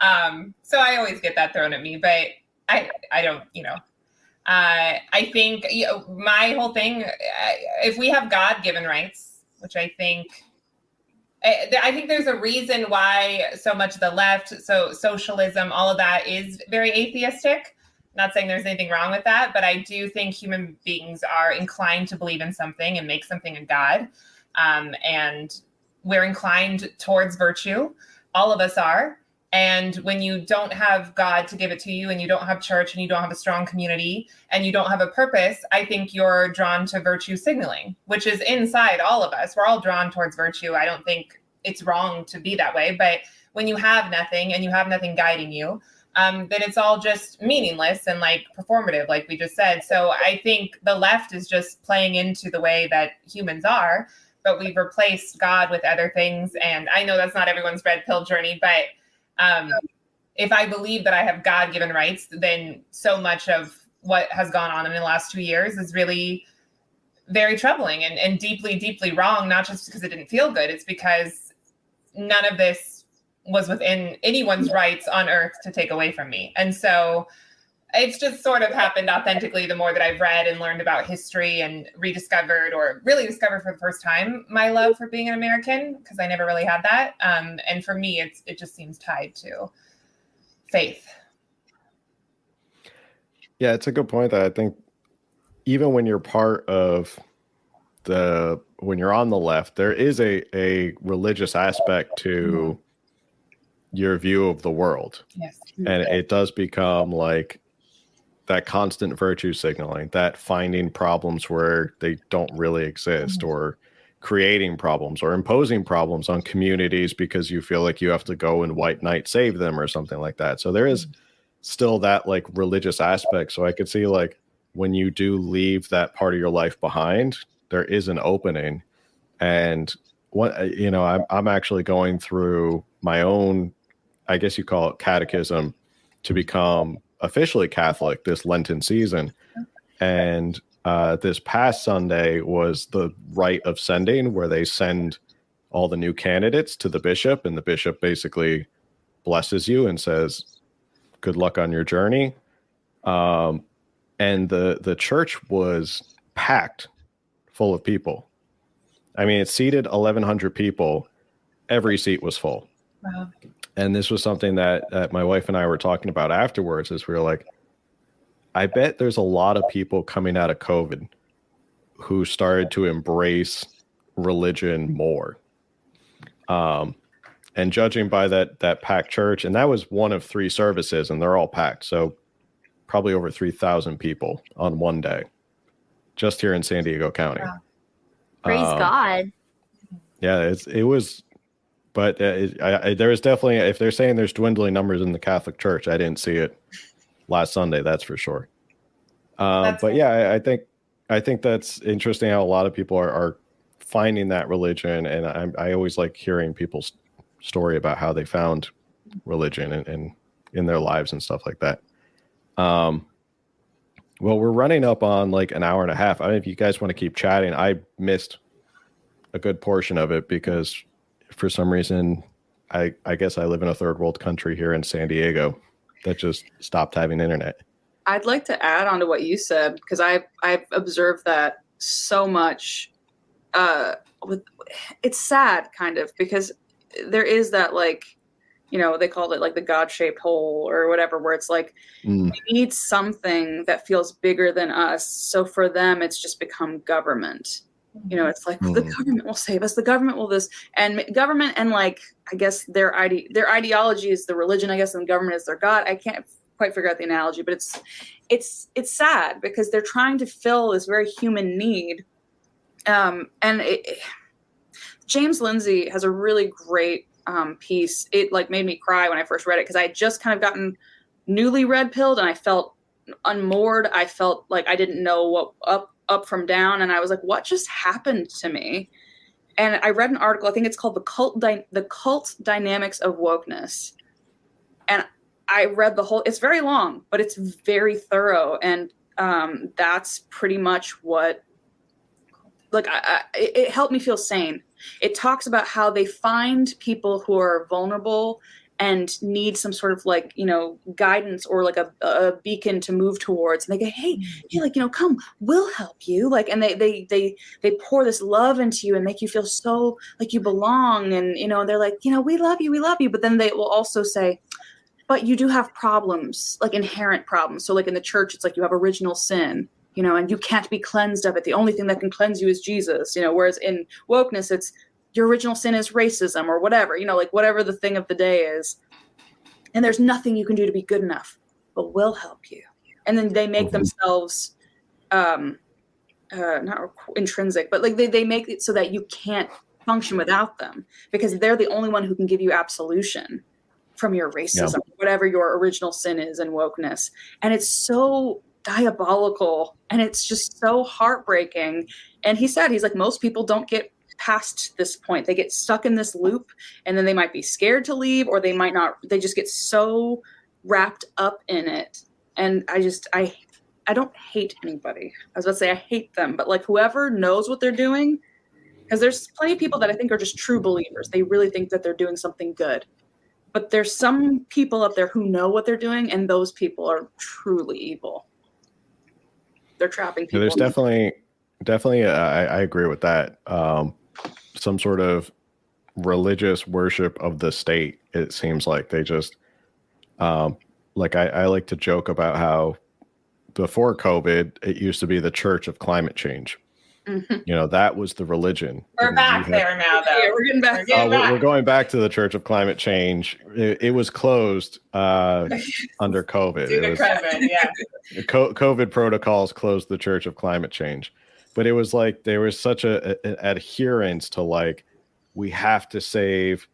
Um, so I always get that thrown at me, but I I don't you know Uh, I think you know, my whole thing, uh, if we have God given rights, which I think, I, I think there's a reason why so much of the left, so socialism, all of that is very atheistic. Not saying there's anything wrong with that, but I do think human beings are inclined to believe in something and make something a God. Um, and we're inclined towards virtue. All of us are. And when you don't have God to give it to you, and you don't have church, and you don't have a strong community, and you don't have a purpose, I think you're drawn to virtue signaling, which is inside all of us. We're all drawn towards virtue. I don't think it's wrong to be that way. But when you have nothing and you have nothing guiding you, um, then it's all just meaningless and like performative, like we just said. So I think the left is just playing into the way that humans are, but we've replaced God with other things. And I know that's not everyone's red pill journey, but um, if I believe that I have God given rights, then so much of what has gone on in the last two years is really very troubling and, and deeply, deeply wrong, not just because it didn't feel good, it's because none of this was within anyone's rights on earth to take away from me. And so it's just sort of happened authentically the more that I've read and learned about history and rediscovered or really discovered for the first time my love for being an American because I never really had that. Um, and for me, it's it just seems tied to faith. Yeah, it's a good point that I think even when you're part of the when you're on the left, there is a a religious aspect to your view of the world. Yes. And it does become like that constant virtue signaling, that finding problems where they don't really exist, mm-hmm. or creating problems or imposing problems on communities because you feel like you have to go and white knight save them or something like that. So there is mm-hmm. still that like religious aspect. So I could see like when you do leave that part of your life behind, there is an opening. And what you know, I'm I'm actually going through my own, I guess you call it catechism, to become officially Catholic this Lenten season. And uh, this past Sunday was the rite of sending, where they send all the new candidates to the bishop, and the bishop basically blesses you and says, "Good luck on your journey." Um, and the the church was packed, full of people. I mean, it seated 1,100 people. Every seat was full. Wow and this was something that, that my wife and I were talking about afterwards is we were like, I bet there's a lot of people coming out of COVID who started to embrace religion more. Um, and judging by that that packed church, and that was one of three services, and they're all packed. So probably over three thousand people on one day, just here in San Diego County. Wow. Praise um, God. Yeah, it's it was but uh, I, I, there is definitely if they're saying there's dwindling numbers in the Catholic Church, I didn't see it last Sunday. That's for sure. Um, but yeah, I, I, think I think that's interesting how a lot of people are, are finding that religion, and I, I always like hearing people's story about how they found religion and, and in their lives and stuff like that. Um, well, we're running up on like an hour and a half. I don't if you guys want to keep chatting. I missed a good portion of it because for some reason, I I guess I live in a third world country here in San Diego that just stopped having internet. I'd like to add on to what you said because I I've observed that so much. Uh, with it's sad kind of because there is that like you know they called it like the god-shaped hole or whatever where it's like mm. we need something that feels bigger than us so for them it's just become government you know it's like mm. the government will save us. The government will this and government and like i guess their ide- their ideology is the religion i guess and government is their god. I can't quite figure out the analogy but it's it's it's sad because they're trying to fill this very human need. Um and it, it, james lindsay has a really great um, piece. It like made me cry when i first read it because i had just kind of gotten newly red pilled and i felt unmoored. I felt like i didn't know what up up from down and i was like what just happened to me? And i read an article i think it's called the cult the cult dynamics of wokeness. And i read the whole it's very long but it's very thorough and um, that's pretty much what like I, I, it helped me feel sane. It talks about how they find people who are vulnerable and need some sort of like you know guidance or like a, a beacon to move towards. And they go hey mm-hmm. hey like you know come we'll help you. Like and they they they they pour this love into you and make you feel so like you belong. And you know they're like you know we love you we love you. But then they will also say but you do have problems like inherent problems. So like in the church it's like you have original sin you know and you can't be cleansed of it. The only thing that can cleanse you is jesus you know whereas in wokeness it's your original sin is racism or whatever, you know, like whatever the thing of the day is. And there's nothing you can do to be good enough, but we'll help you. And then they make mm-hmm. themselves um uh not intrinsic, but like they, they make it so that you can't function without them because they're the only one who can give you absolution from your racism, yeah. whatever your original sin is and wokeness. And it's so diabolical and it's just so heartbreaking. And he said, he's like, most people don't get past this point. They get stuck in this loop and then they might be scared to leave or they might not they just get so wrapped up in it. And I just I I don't hate anybody. I was about to say I hate them, but like whoever knows what they're doing because there's plenty of people that I think are just true believers. They really think that they're doing something good. But there's some people up there who know what they're doing and those people are truly evil. They're trapping people. there's definitely definitely uh, I, I agree with that. Um, some sort of religious worship of the state. It seems like they just, um, like I, I like to joke about how before COVID, it used to be the Church of Climate Change. Mm-hmm. You know, that was the religion. We're back had, there now, though. Yeah, we're getting back. We're, getting uh, back. we're, going back to the Church of Climate Change. It, it was closed uh, under COVID. Due was, COVID, yeah. COVID protocols closed the Church of Climate Change but it was like there was such a, a, adherence to like we have to save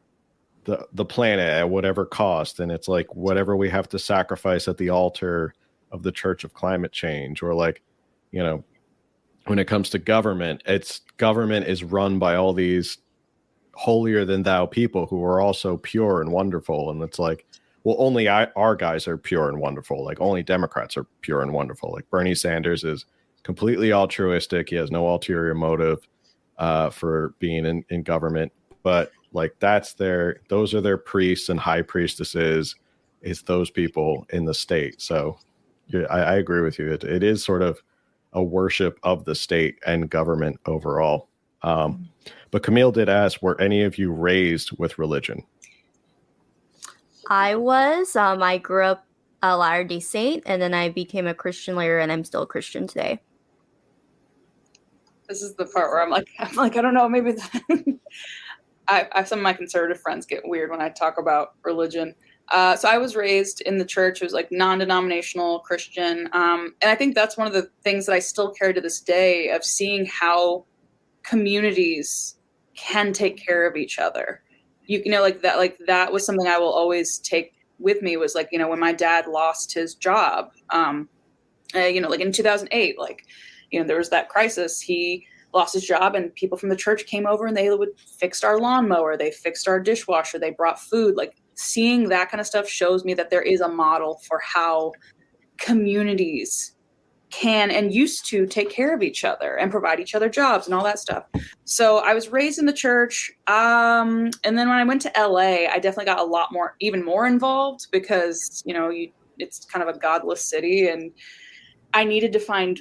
the the planet at whatever cost and it's like whatever we have to sacrifice at the altar of the church of climate change or like you know when it comes to government it's government is run by all these holier than thou people who are also pure and wonderful and it's like well only I, our guys are pure and wonderful like only democrats are pure and wonderful like bernie sanders is completely altruistic. He has no ulterior motive uh, for being in, in government. But like that's their those are their priests and high priestesses. It's those people in the state. So yeah, I, I agree with you. It, it is sort of a worship of the state and government overall. Um, but Camille did ask, were any of you raised with religion? I was. Um, I grew up a Latter Day Saint, and then I became a Christian later, and I'm still a Christian today this is the part where I'm like, I'm like, I don't know, maybe I, I, some of my conservative friends get weird when I talk about religion. Uh, so I was raised in the church. It was like non-denominational Christian, um, and I think that's one of the things that I still carry to this day of seeing how communities can take care of each other. You, you know, like that, like that was something I will always take with me. Was like, you know, when my dad lost his job, um, uh, you know, like in 2008, like you know there was that crisis he lost his job and people from the church came over and they would fixed our lawnmower they fixed our dishwasher they brought food like seeing that kind of stuff shows me that there is a model for how communities can and used to take care of each other and provide each other jobs and all that stuff. So I was raised in the church. Um, and then when I went to LA, I definitely got a lot more, even more involved because, you know, you, it's kind of a godless city and I needed to find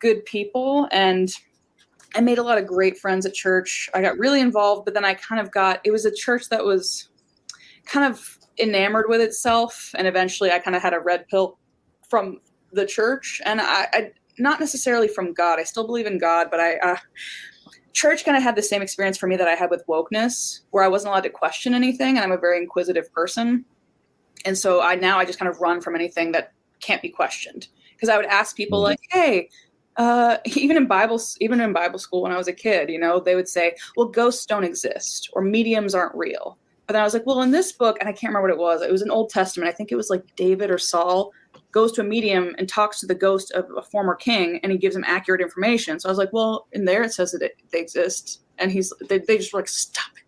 good people and I made a lot of great friends at church. I got really involved, but then I kind of got it was a church that was kind of enamored with itself, and eventually I kind of had a red pill from the church, and I, I not necessarily from God. I still believe in God, but I uh, church kind of had the same experience for me that I had with wokeness, where I wasn't allowed to question anything, and I'm a very inquisitive person, and so I now I just kind of run from anything that can't be questioned because I would ask people mm-hmm. like, "Hey, uh, even in Bible, even in Bible school when I was a kid, you know, they would say, "Well, ghosts don't exist or mediums aren't real." But then I was like, "Well, in this book, and I can't remember what it was. It was an Old Testament. I think it was like David or Saul goes to a medium and talks to the ghost of a former king, and he gives him accurate information." So I was like, "Well, in there it says that it, they exist," and he's they, they just were like, "Stop it."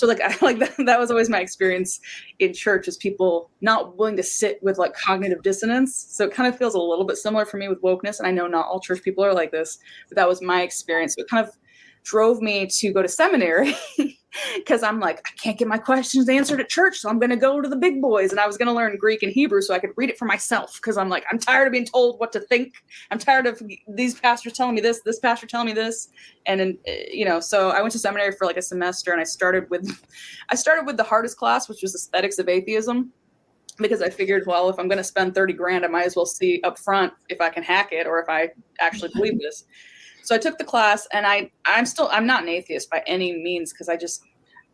So like I like that, that was always my experience in church is people not willing to sit with like cognitive dissonance. So it kind of feels a little bit similar for me with wokeness. And I know not all church people are like this, but that was my experience. So it kind of drove me to go to seminary because I'm like, I can't get my questions answered at church, so I'm going to go to the big boys. And I was going to learn Greek and Hebrew so I could read it for myself because I'm like, I'm tired of being told what to think. I'm tired of these pastors telling me this, this pastor telling me this, and then eh, you know. So I went to seminary for like a semester, and I started with, I started with the hardest class, which was aesthetics of atheism. Because I figured, well, if I'm going to spend 30 grand, I might as well see up front if I can hack it or if I actually believe this so I took the class and I I'm still I'm not an atheist by any means because I just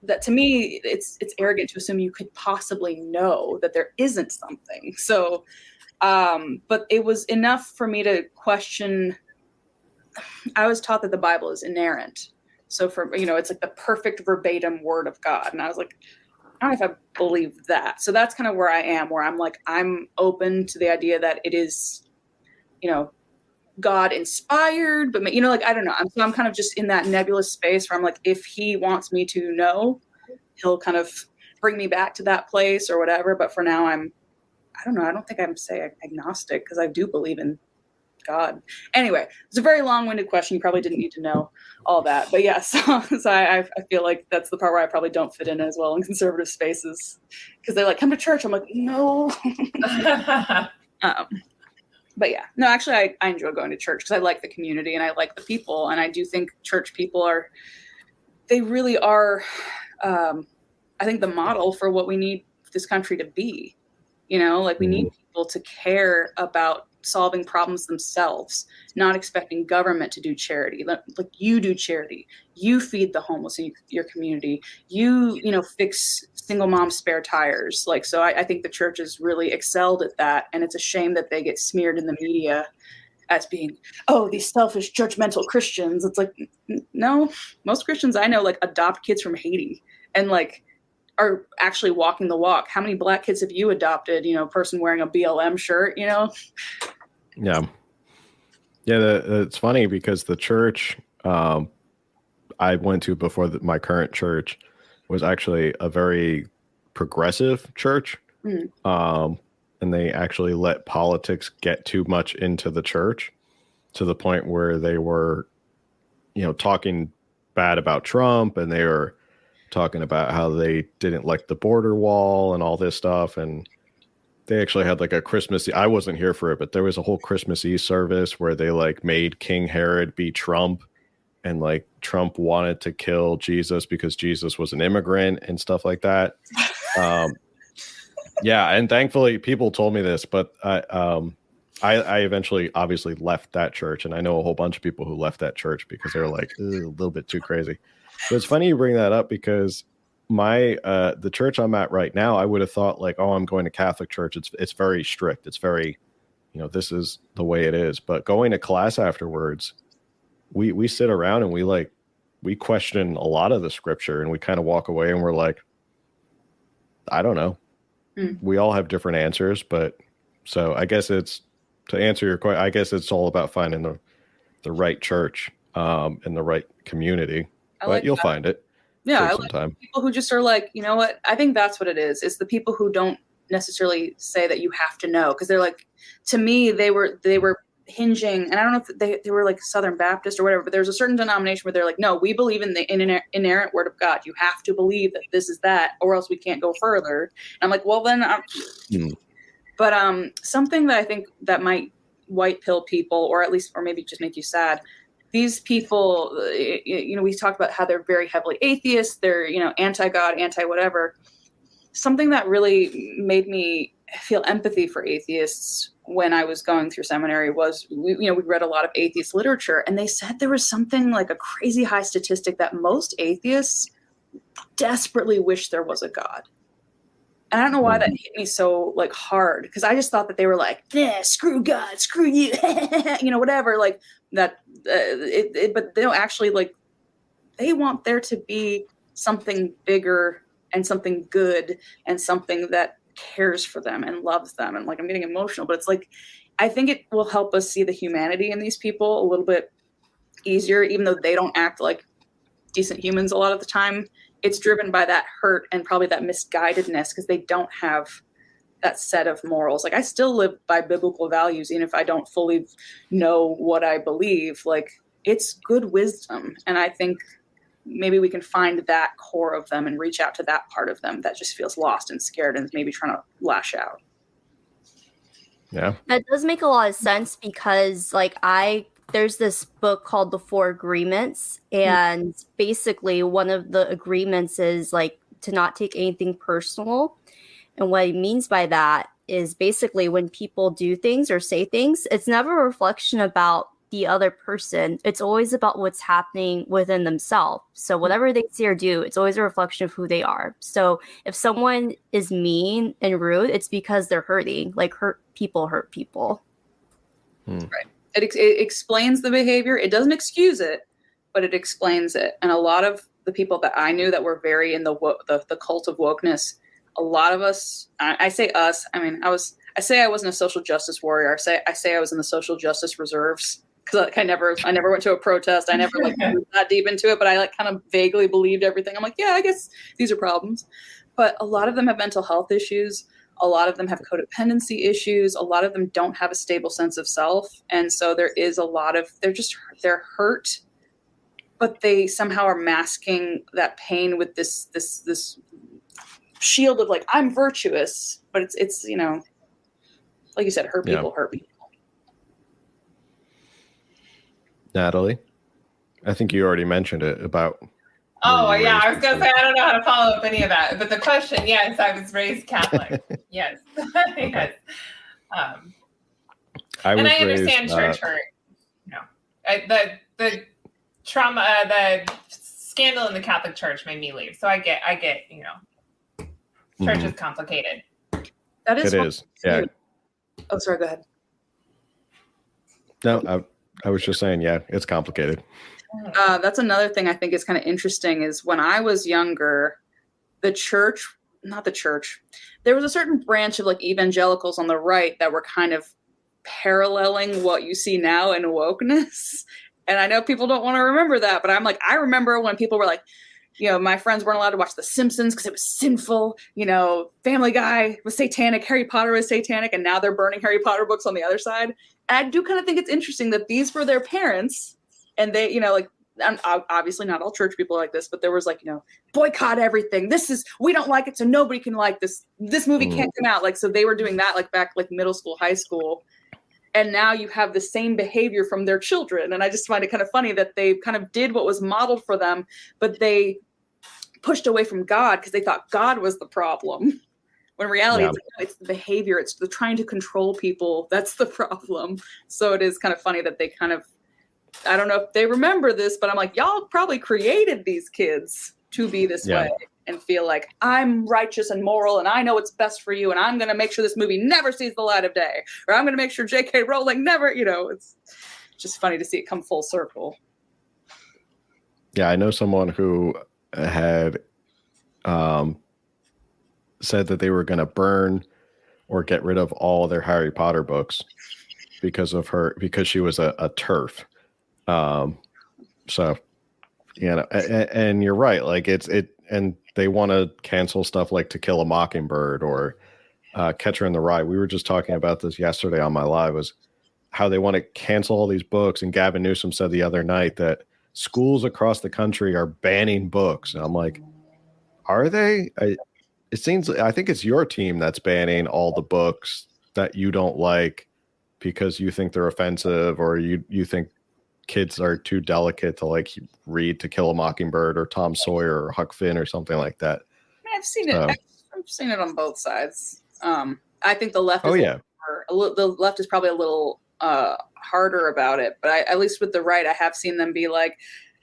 that to me it's it's arrogant to assume you could possibly know that there isn't something. So um but it was enough for me to question I was taught that the Bible is inerrant. So for you know it's like the perfect verbatim word of God and I was like I don't know if I believe that. So that's kind of where I am where I'm like I'm open to the idea that it is you know God inspired, but you know, like I don't know. I'm so I'm kind of just in that nebulous space where I'm like, if He wants me to know, He'll kind of bring me back to that place or whatever. But for now, I'm I don't know. I don't think I'm say agnostic because I do believe in God. Anyway, it's a very long-winded question. You probably didn't need to know all that, but yeah. So, so I, I feel like that's the part where I probably don't fit in as well in conservative spaces because they're like, "Come to church." I'm like, "No." um, but yeah, no, actually, I, I enjoy going to church because I like the community and I like the people. And I do think church people are, they really are, um, I think, the model for what we need this country to be. You know, like we need mm-hmm. people to care about solving problems themselves, not expecting government to do charity. Like, like you do charity, you feed the homeless in your community, you you know fix single mom spare tires. Like so, I, I think the church has really excelled at that, and it's a shame that they get smeared in the media as being oh these selfish judgmental christians it's like no most christians i know like adopt kids from haiti and like are actually walking the walk how many black kids have you adopted you know person wearing a blm shirt you know yeah. Yeah, the, it's funny because the church um, I went to before the, my current church was actually a very progressive church. Mm. Um, and they actually let politics get too much into the church to the point where they were, you know, talking bad about Trump and they were talking about how they didn't like the border wall and all this stuff. And they actually had like a Christmas. I wasn't here for it, but there was a whole Christmas Eve service where they like made King Herod be Trump, and like Trump wanted to kill Jesus because Jesus was an immigrant and stuff like that. Um, yeah, and thankfully people told me this, but I um, I, I eventually obviously left that church, and I know a whole bunch of people who left that church because they're like a little bit too crazy. But it's funny you bring that up because my uh the church I'm at right now, I would have thought like, oh, I'm going to Catholic church. It's it's very strict. It's very, you know, this is the way it is. But going to class afterwards, we we sit around and we like we question a lot of the scripture and we kind of walk away and we're like, I don't know. Mm. We all have different answers, but so I guess it's to answer your question. I guess it's all about finding the the right church um, and the right community. I but like you'll that. find it yeah I like people who just are like you know what i think that's what it is it's the people who don't necessarily say that you have to know because they're like to me they were they were hinging and i don't know if they, they were like southern baptist or whatever but there's a certain denomination where they're like no we believe in the inerrant word of god you have to believe that this is that or else we can't go further and i'm like well then I'm... Mm. but um something that i think that might white pill people or at least or maybe just make you sad these people, you know, we talk about how they're very heavily atheist, they're, you know, anti God, anti whatever. Something that really made me feel empathy for atheists when I was going through seminary was, we, you know, we read a lot of atheist literature, and they said there was something like a crazy high statistic that most atheists desperately wish there was a God. And I don't know why that mm-hmm. hit me so like hard because I just thought that they were like, yeah, screw God, screw you, you know, whatever. Like that uh, it, it, but they don't actually like they want there to be something bigger and something good and something that cares for them and loves them and like i'm getting emotional but it's like i think it will help us see the humanity in these people a little bit easier even though they don't act like decent humans a lot of the time it's driven by that hurt and probably that misguidedness because they don't have that set of morals. Like I still live by biblical values, even if I don't fully know what I believe. Like it's good wisdom, and I think maybe we can find that core of them and reach out to that part of them that just feels lost and scared and is maybe trying to lash out. Yeah. That does make a lot of sense because like I there's this book called The Four Agreements and mm-hmm. basically one of the agreements is like to not take anything personal. And what he means by that is basically when people do things or say things, it's never a reflection about the other person. It's always about what's happening within themselves. So mm-hmm. whatever they see or do, it's always a reflection of who they are. So if someone is mean and rude, it's because they're hurting. Like hurt people hurt people. Hmm. Right. It, it explains the behavior. It doesn't excuse it, but it explains it. And a lot of the people that I knew that were very in the the, the cult of wokeness, a lot of us, I, I say us. I mean, I was. I say I wasn't a social justice warrior. I say I say I was in the social justice reserves because like I never I never went to a protest. I never like that deep into it, but I like kind of vaguely believed everything. I'm like, yeah, I guess these are problems. But a lot of them have mental health issues. A lot of them have codependency issues. A lot of them don't have a stable sense of self, and so there is a lot of they're just they're hurt, but they somehow are masking that pain with this this this shield of like I'm virtuous, but it's it's you know, like you said, hurt people yeah. hurt people. Natalie? I think you already mentioned it about. Oh yeah, I was gonna say I don't know how to follow up any of that, but the question, yes, I was raised Catholic. yes, yes. Um, I and I understand raised, church uh, hurt. No, I, the the trauma, uh, the scandal in the Catholic Church made me leave. So I get, I get, you know, church mm-hmm. is complicated. That is. It is. Yeah. Oh, sorry. Go ahead. No, I, I was just saying, yeah, it's complicated. Uh, that's another thing I think is kind of interesting is when I was younger, the church, not the church, there was a certain branch of like evangelicals on the right that were kind of paralleling what you see now in wokeness. And I know people don't want to remember that, but I'm like, I remember when people were like, you know, my friends weren't allowed to watch The Simpsons because it was sinful. You know, Family Guy was satanic, Harry Potter was satanic, and now they're burning Harry Potter books on the other side. And I do kind of think it's interesting that these were their parents, and they, you know, like and obviously not all church people are like this, but there was like, you know, boycott everything. This is we don't like it, so nobody can like this. This movie can't mm. come out. Like, so they were doing that like back like middle school, high school. And now you have the same behavior from their children. And I just find it kind of funny that they kind of did what was modeled for them, but they pushed away from God because they thought God was the problem. When reality, yeah. it's, it's, the behavior, it's the trying to control people. That's the problem. So it is kind of funny that they kind of, I don't know if they remember this, but I'm like, y'all probably created these kids to be this yeah. way and feel like I'm righteous and moral and I know what's best for you and I'm going to make sure this movie never sees the light of day or I'm going to make sure J.K. Rowling never, you know, it's just funny to see it come full circle. Yeah, I know someone who had um, said that they were going to burn or get rid of all their Harry Potter books because of her because she was a, a TERF. Um, so you know, and, and, you're right. Like it's it, and they want to cancel stuff like To Kill a Mockingbird or uh, Catcher in the Rye. We were just talking about this yesterday on my live. Was how they want to cancel all these books. And Gavin Newsom said the other night that schools across the country are banning books. And I'm like, are they? I, it seems. I think it's your team that's banning all the books that you don't like because you think they're offensive or you you think kids are too delicate to like read To Kill a Mockingbird or Tom Sawyer or Huck Finn or something like that. I've seen it. I've seen it on both sides. Um, I think the left. oh yeah. A little, the left is probably a little uh, harder about it, but I, at least with the right, I have seen them be like,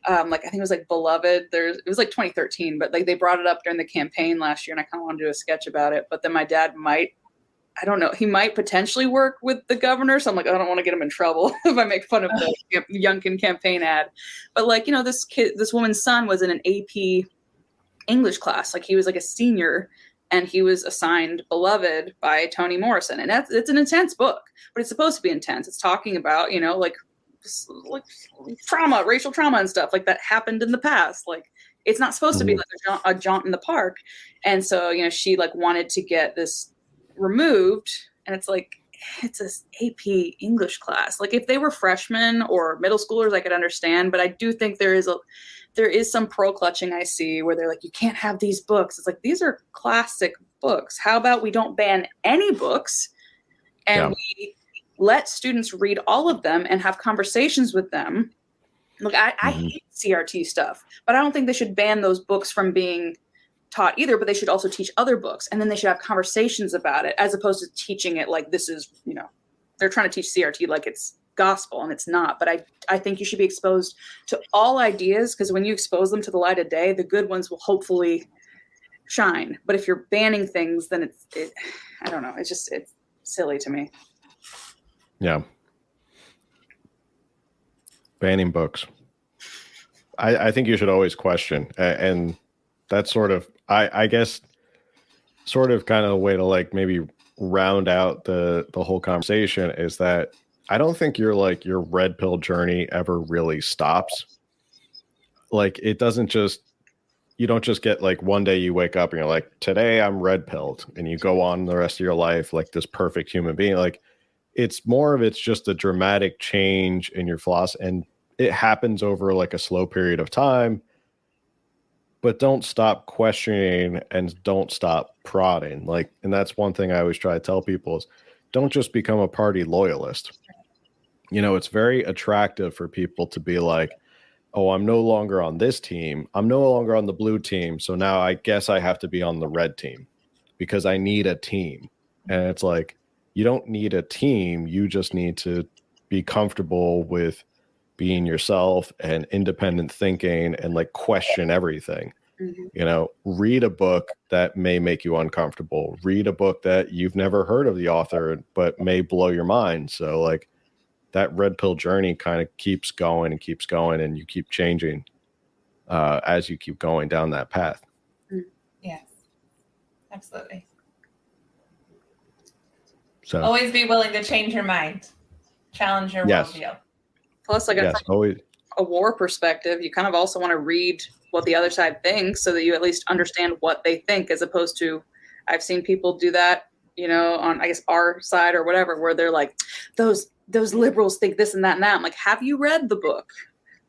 um, like I think it was like Beloved. There's it was like 2013, but like they brought it up during the campaign last year, and I kind of want to do a sketch about it. But then my dad might, I don't know, he might potentially work with the governor. So I'm like, I don't want to get him in trouble if I make fun of the Youngkin campaign ad. But like you know, this kid, this woman's son was in an AP English class. Like he was like a senior, and he was assigned Beloved by Toni Morrison, and that's it's an intense book, but it's supposed to be intense. It's talking about you know like like trauma, racial trauma and stuff like that happened in the past. Like it's not supposed to be mm-hmm. like a jaunt, a jaunt in the park. And so, you know, she like wanted to get this removed and it's like it's a AP English class. Like if they were freshmen or middle schoolers, I could understand, but I do think there is a there is some pro clutching I see where they're like, you can't have these books. It's like these are classic books. How about we don't ban any books and Yeah. we let students read all of them and have conversations with them. Look, I, I Mhm. hate CRT stuff, but I don't think they should ban those books from being taught either, but they should also teach other books and then they should have conversations about it as opposed to teaching it like this is, you know, they're trying to teach CRT like it's gospel and it's not. But I, I think you should be exposed to all ideas because when you expose them to the light of day, the good ones will hopefully shine. But if you're banning things, then it's, it, I don't know, it's just, it's silly to me. Yeah. Banning books. I, I think you should always question. And that's sort of, I, I guess, sort of kind of a way to like maybe round out the the whole conversation is that I don't think your like your red pill journey ever really stops. Like it doesn't just you don't just get like one day you wake up and you're like today I'm red pilled and you go on the rest of your life like this perfect human being like it's more of it's just a dramatic change in your philosophy and it happens over like a slow period of time. But don't stop questioning and don't stop prodding. Like and that's one thing i always try to tell people is don't just become a party loyalist. You know it's very attractive for people to be like oh i'm no longer on this team. I'm no longer on the blue team. So now i guess i have to be on the red team because i need a team. And it's like you don't need a team you just need to be comfortable with being yourself and independent thinking and like question everything. Mhm. you know read a book that may make you uncomfortable. Read a book that you've never heard of the author but may blow your mind. So like that red pill journey kind of keeps going and keeps going and you keep changing uh, as you keep going down that path. Yes, absolutely. So Always be willing to change your mind, challenge your Yes. worldview. Plus, like yes from always a war perspective, you kind of also want to read what the other side thinks so that you at least understand what they think, as opposed to I've seen people do that, you know, on I guess our side or whatever, where they're like, those those liberals think this and that and that. I'm like, have you read the book?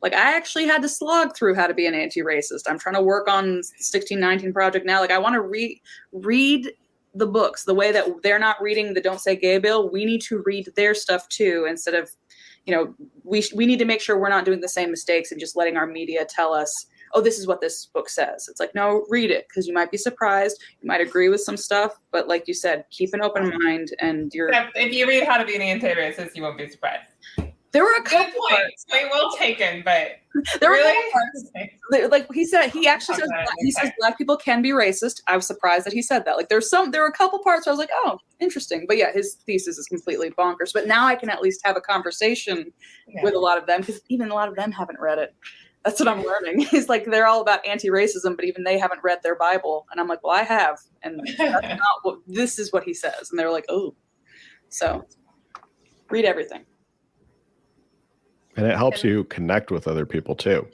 Like I actually had to slog through how to be an anti-racist. I'm trying to work on 1619 project now. Like I want to read read the books the way that they're not reading the Don't Say Gay bill. We need to read their stuff too, instead of, you know, we sh- we need to make sure we're not doing the same mistakes and just letting our media tell us, oh, this is what this book says. It's like, no, read it because you might be surprised. You might agree with some stuff, but like you said, keep an open mm-hmm. mind. And you're Except if you read How to Be an Anti-Racist, you won't be surprised. There were a Good couple point. parts. Point well taken, but There were really, parts. Like he said he actually says Okay, he says black people can be racist. I was surprised that he said that. Like there's some there were a couple parts where i was like oh interesting. But yeah his thesis is completely bonkers. But now i can at least have a conversation Yeah. with a lot of them because even a lot of them haven't read it. That's what i'm learning. He's like they're all about anti-racism but even they haven't read their bible. And i'm like well i have and that's not what this is what he says. And they're like oh. So read everything and it helps you connect with other people too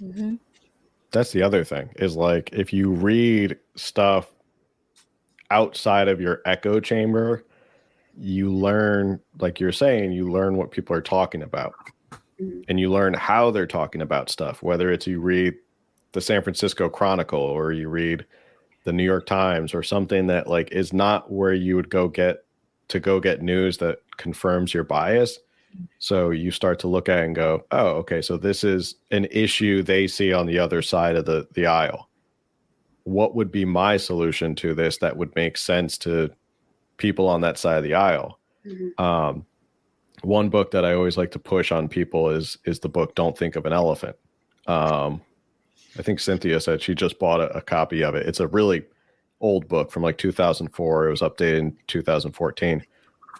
Mhm. that's the other thing is like if you read stuff outside of your echo chamber you learn like you're saying you learn what people are talking about Mhm. and you learn how they're talking about stuff whether it's you read the san francisco chronicle or you read the new york times or something that like is not where you would go get to go get news that confirms your bias so you start to look at it and go, oh, okay, so this is an issue they see on the other side of the, the aisle. What would be my solution to this that would make sense to people on that side of the aisle? Um, one book that I always like to push on people is is the book Don't Think of an Elephant. Um, I think Cynthia said she just bought a, a copy of it. It's a really old book from like 2004. It was updated in 2014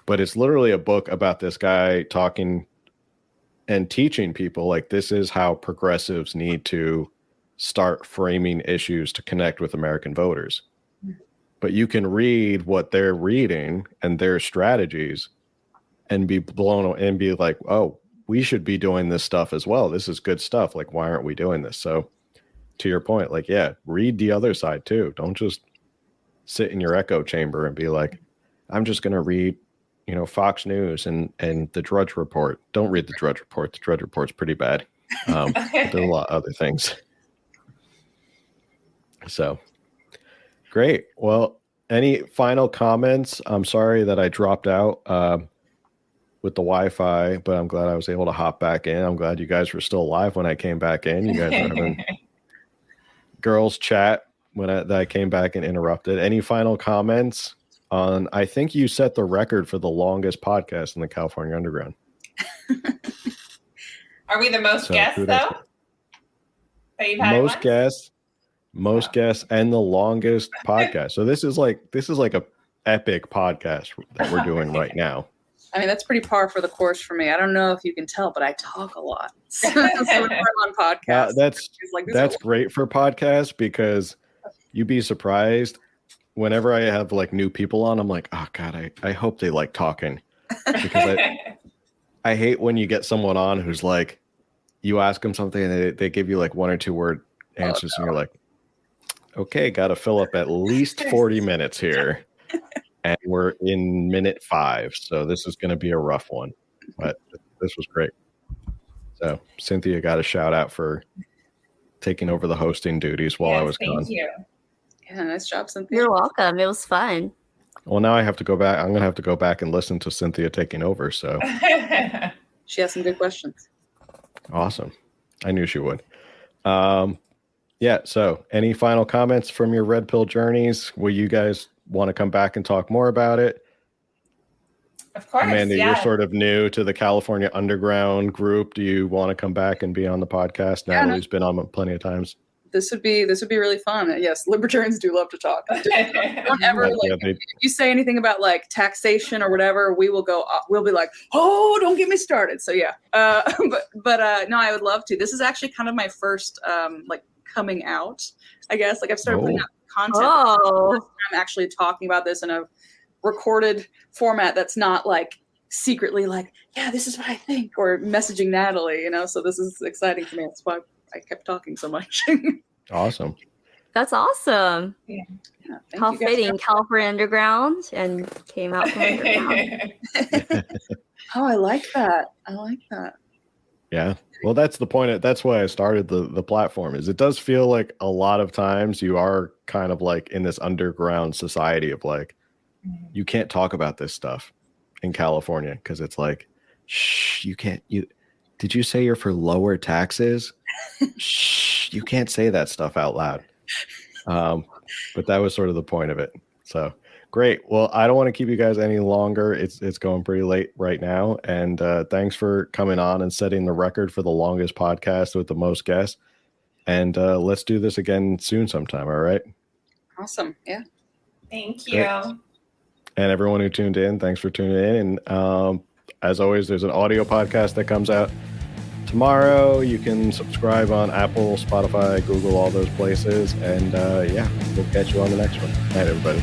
but it's literally a book about this guy talking and teaching people like this is how progressives need to start framing issues to connect with American voters. But you can read what they're reading and their strategies and be blown and be like, oh, we should be doing this stuff as well. This is good stuff. Like, why aren't we doing this? So, to your point, like, yeah, read the other side too. Don't just sit in your echo chamber and be like, I'm just going to read you know Fox News and and the Drudge Report. Don't read the Drudge Report. The Drudge Report's pretty bad. Um, there are a lot of other things. So great. Well, any final comments? I'm sorry that I dropped out um, with the Wi-Fi, but I'm glad I was able to hop back in. I'm glad you guys were still alive when I came back in. You guys were having girls chat when I, that I came back and interrupted. Any final comments on? I think you set the record for the longest podcast in the California Underground. Are we the most So, guests though? Had most one? guests most Wow. guests and the longest podcast so this is like this is like a epic podcast that we're doing right now I mean, that's pretty par for the course for me. I don't know if you can tell, but I talk a lot. so whenever I'm on podcasts, Uh, that's like, that's great for podcasts because you'd be surprised whenever i have like new people on i'm like oh god i, I hope they like talking. Because I, I hate when you get someone on who's like you ask them something and they, they give you like one or two word Oh, answers and you're like okay gotta fill up at least 40 minutes here. And we're in minute five so this is going to be a rough one but this was great. So cynthia got a shout out for taking over the hosting duties while i was thank gone. you. Yeah, nice job, Cynthia. You're welcome. It was fun. well now i have to go back i'm going to have to go back and listen to cynthia taking over so She has some good questions. Awesome. I knew she would. Um, yeah. So, any final comments from your red pill journeys? Will you guys want to come back and talk more about it? of course, Amanda, yeah. you're sort of new to the California Underground group. Do you want to come back and be on the podcast? Yeah, no. Natalie's been on plenty of times. This would be this would be really fun. Yes, libertarians do love to talk. Don't ever Yeah, like they- if you say anything about like taxation or whatever, we will go. Uh, we'll be like, oh, don't get me started. So yeah, uh, but but uh, no, I would love to. This is actually kind of my first um, like coming out. I guess like I've started putting Oh. out content. Oh, I'm actually talking about this in a recorded format that's not like secretly like, yeah, this is what I think, or messaging Natalie. You know, so this is exciting for me. That's why I kept talking so much. awesome. that's awesome. Yeah, thank How fitting. California Underground and came out from underground. Oh, I like that. I like that. Yeah. Well, that's the point. Of, that's why I started the the platform. Is it does feel like a lot of times you are kind of like in this underground society of like mm-hmm. you can't talk about this stuff in California because it's like, shh, you can't. You did you say you're for lower taxes? shh, you can't say that stuff out loud. Um, but that was sort of the point of it. So great. Well, I don't want to keep you guys any longer. It's it's going pretty late right now, and uh, thanks for coming on and setting the record for the longest podcast with the most guests. And uh, let's do this again soon sometime. All right. Awesome. Yeah. Thank you. and everyone who tuned in thanks for tuning in and um, as always there's an audio podcast that comes out tomorrow. You can subscribe on apple spotify google all those places. And uh, yeah we'll catch you on the next one. Night everybody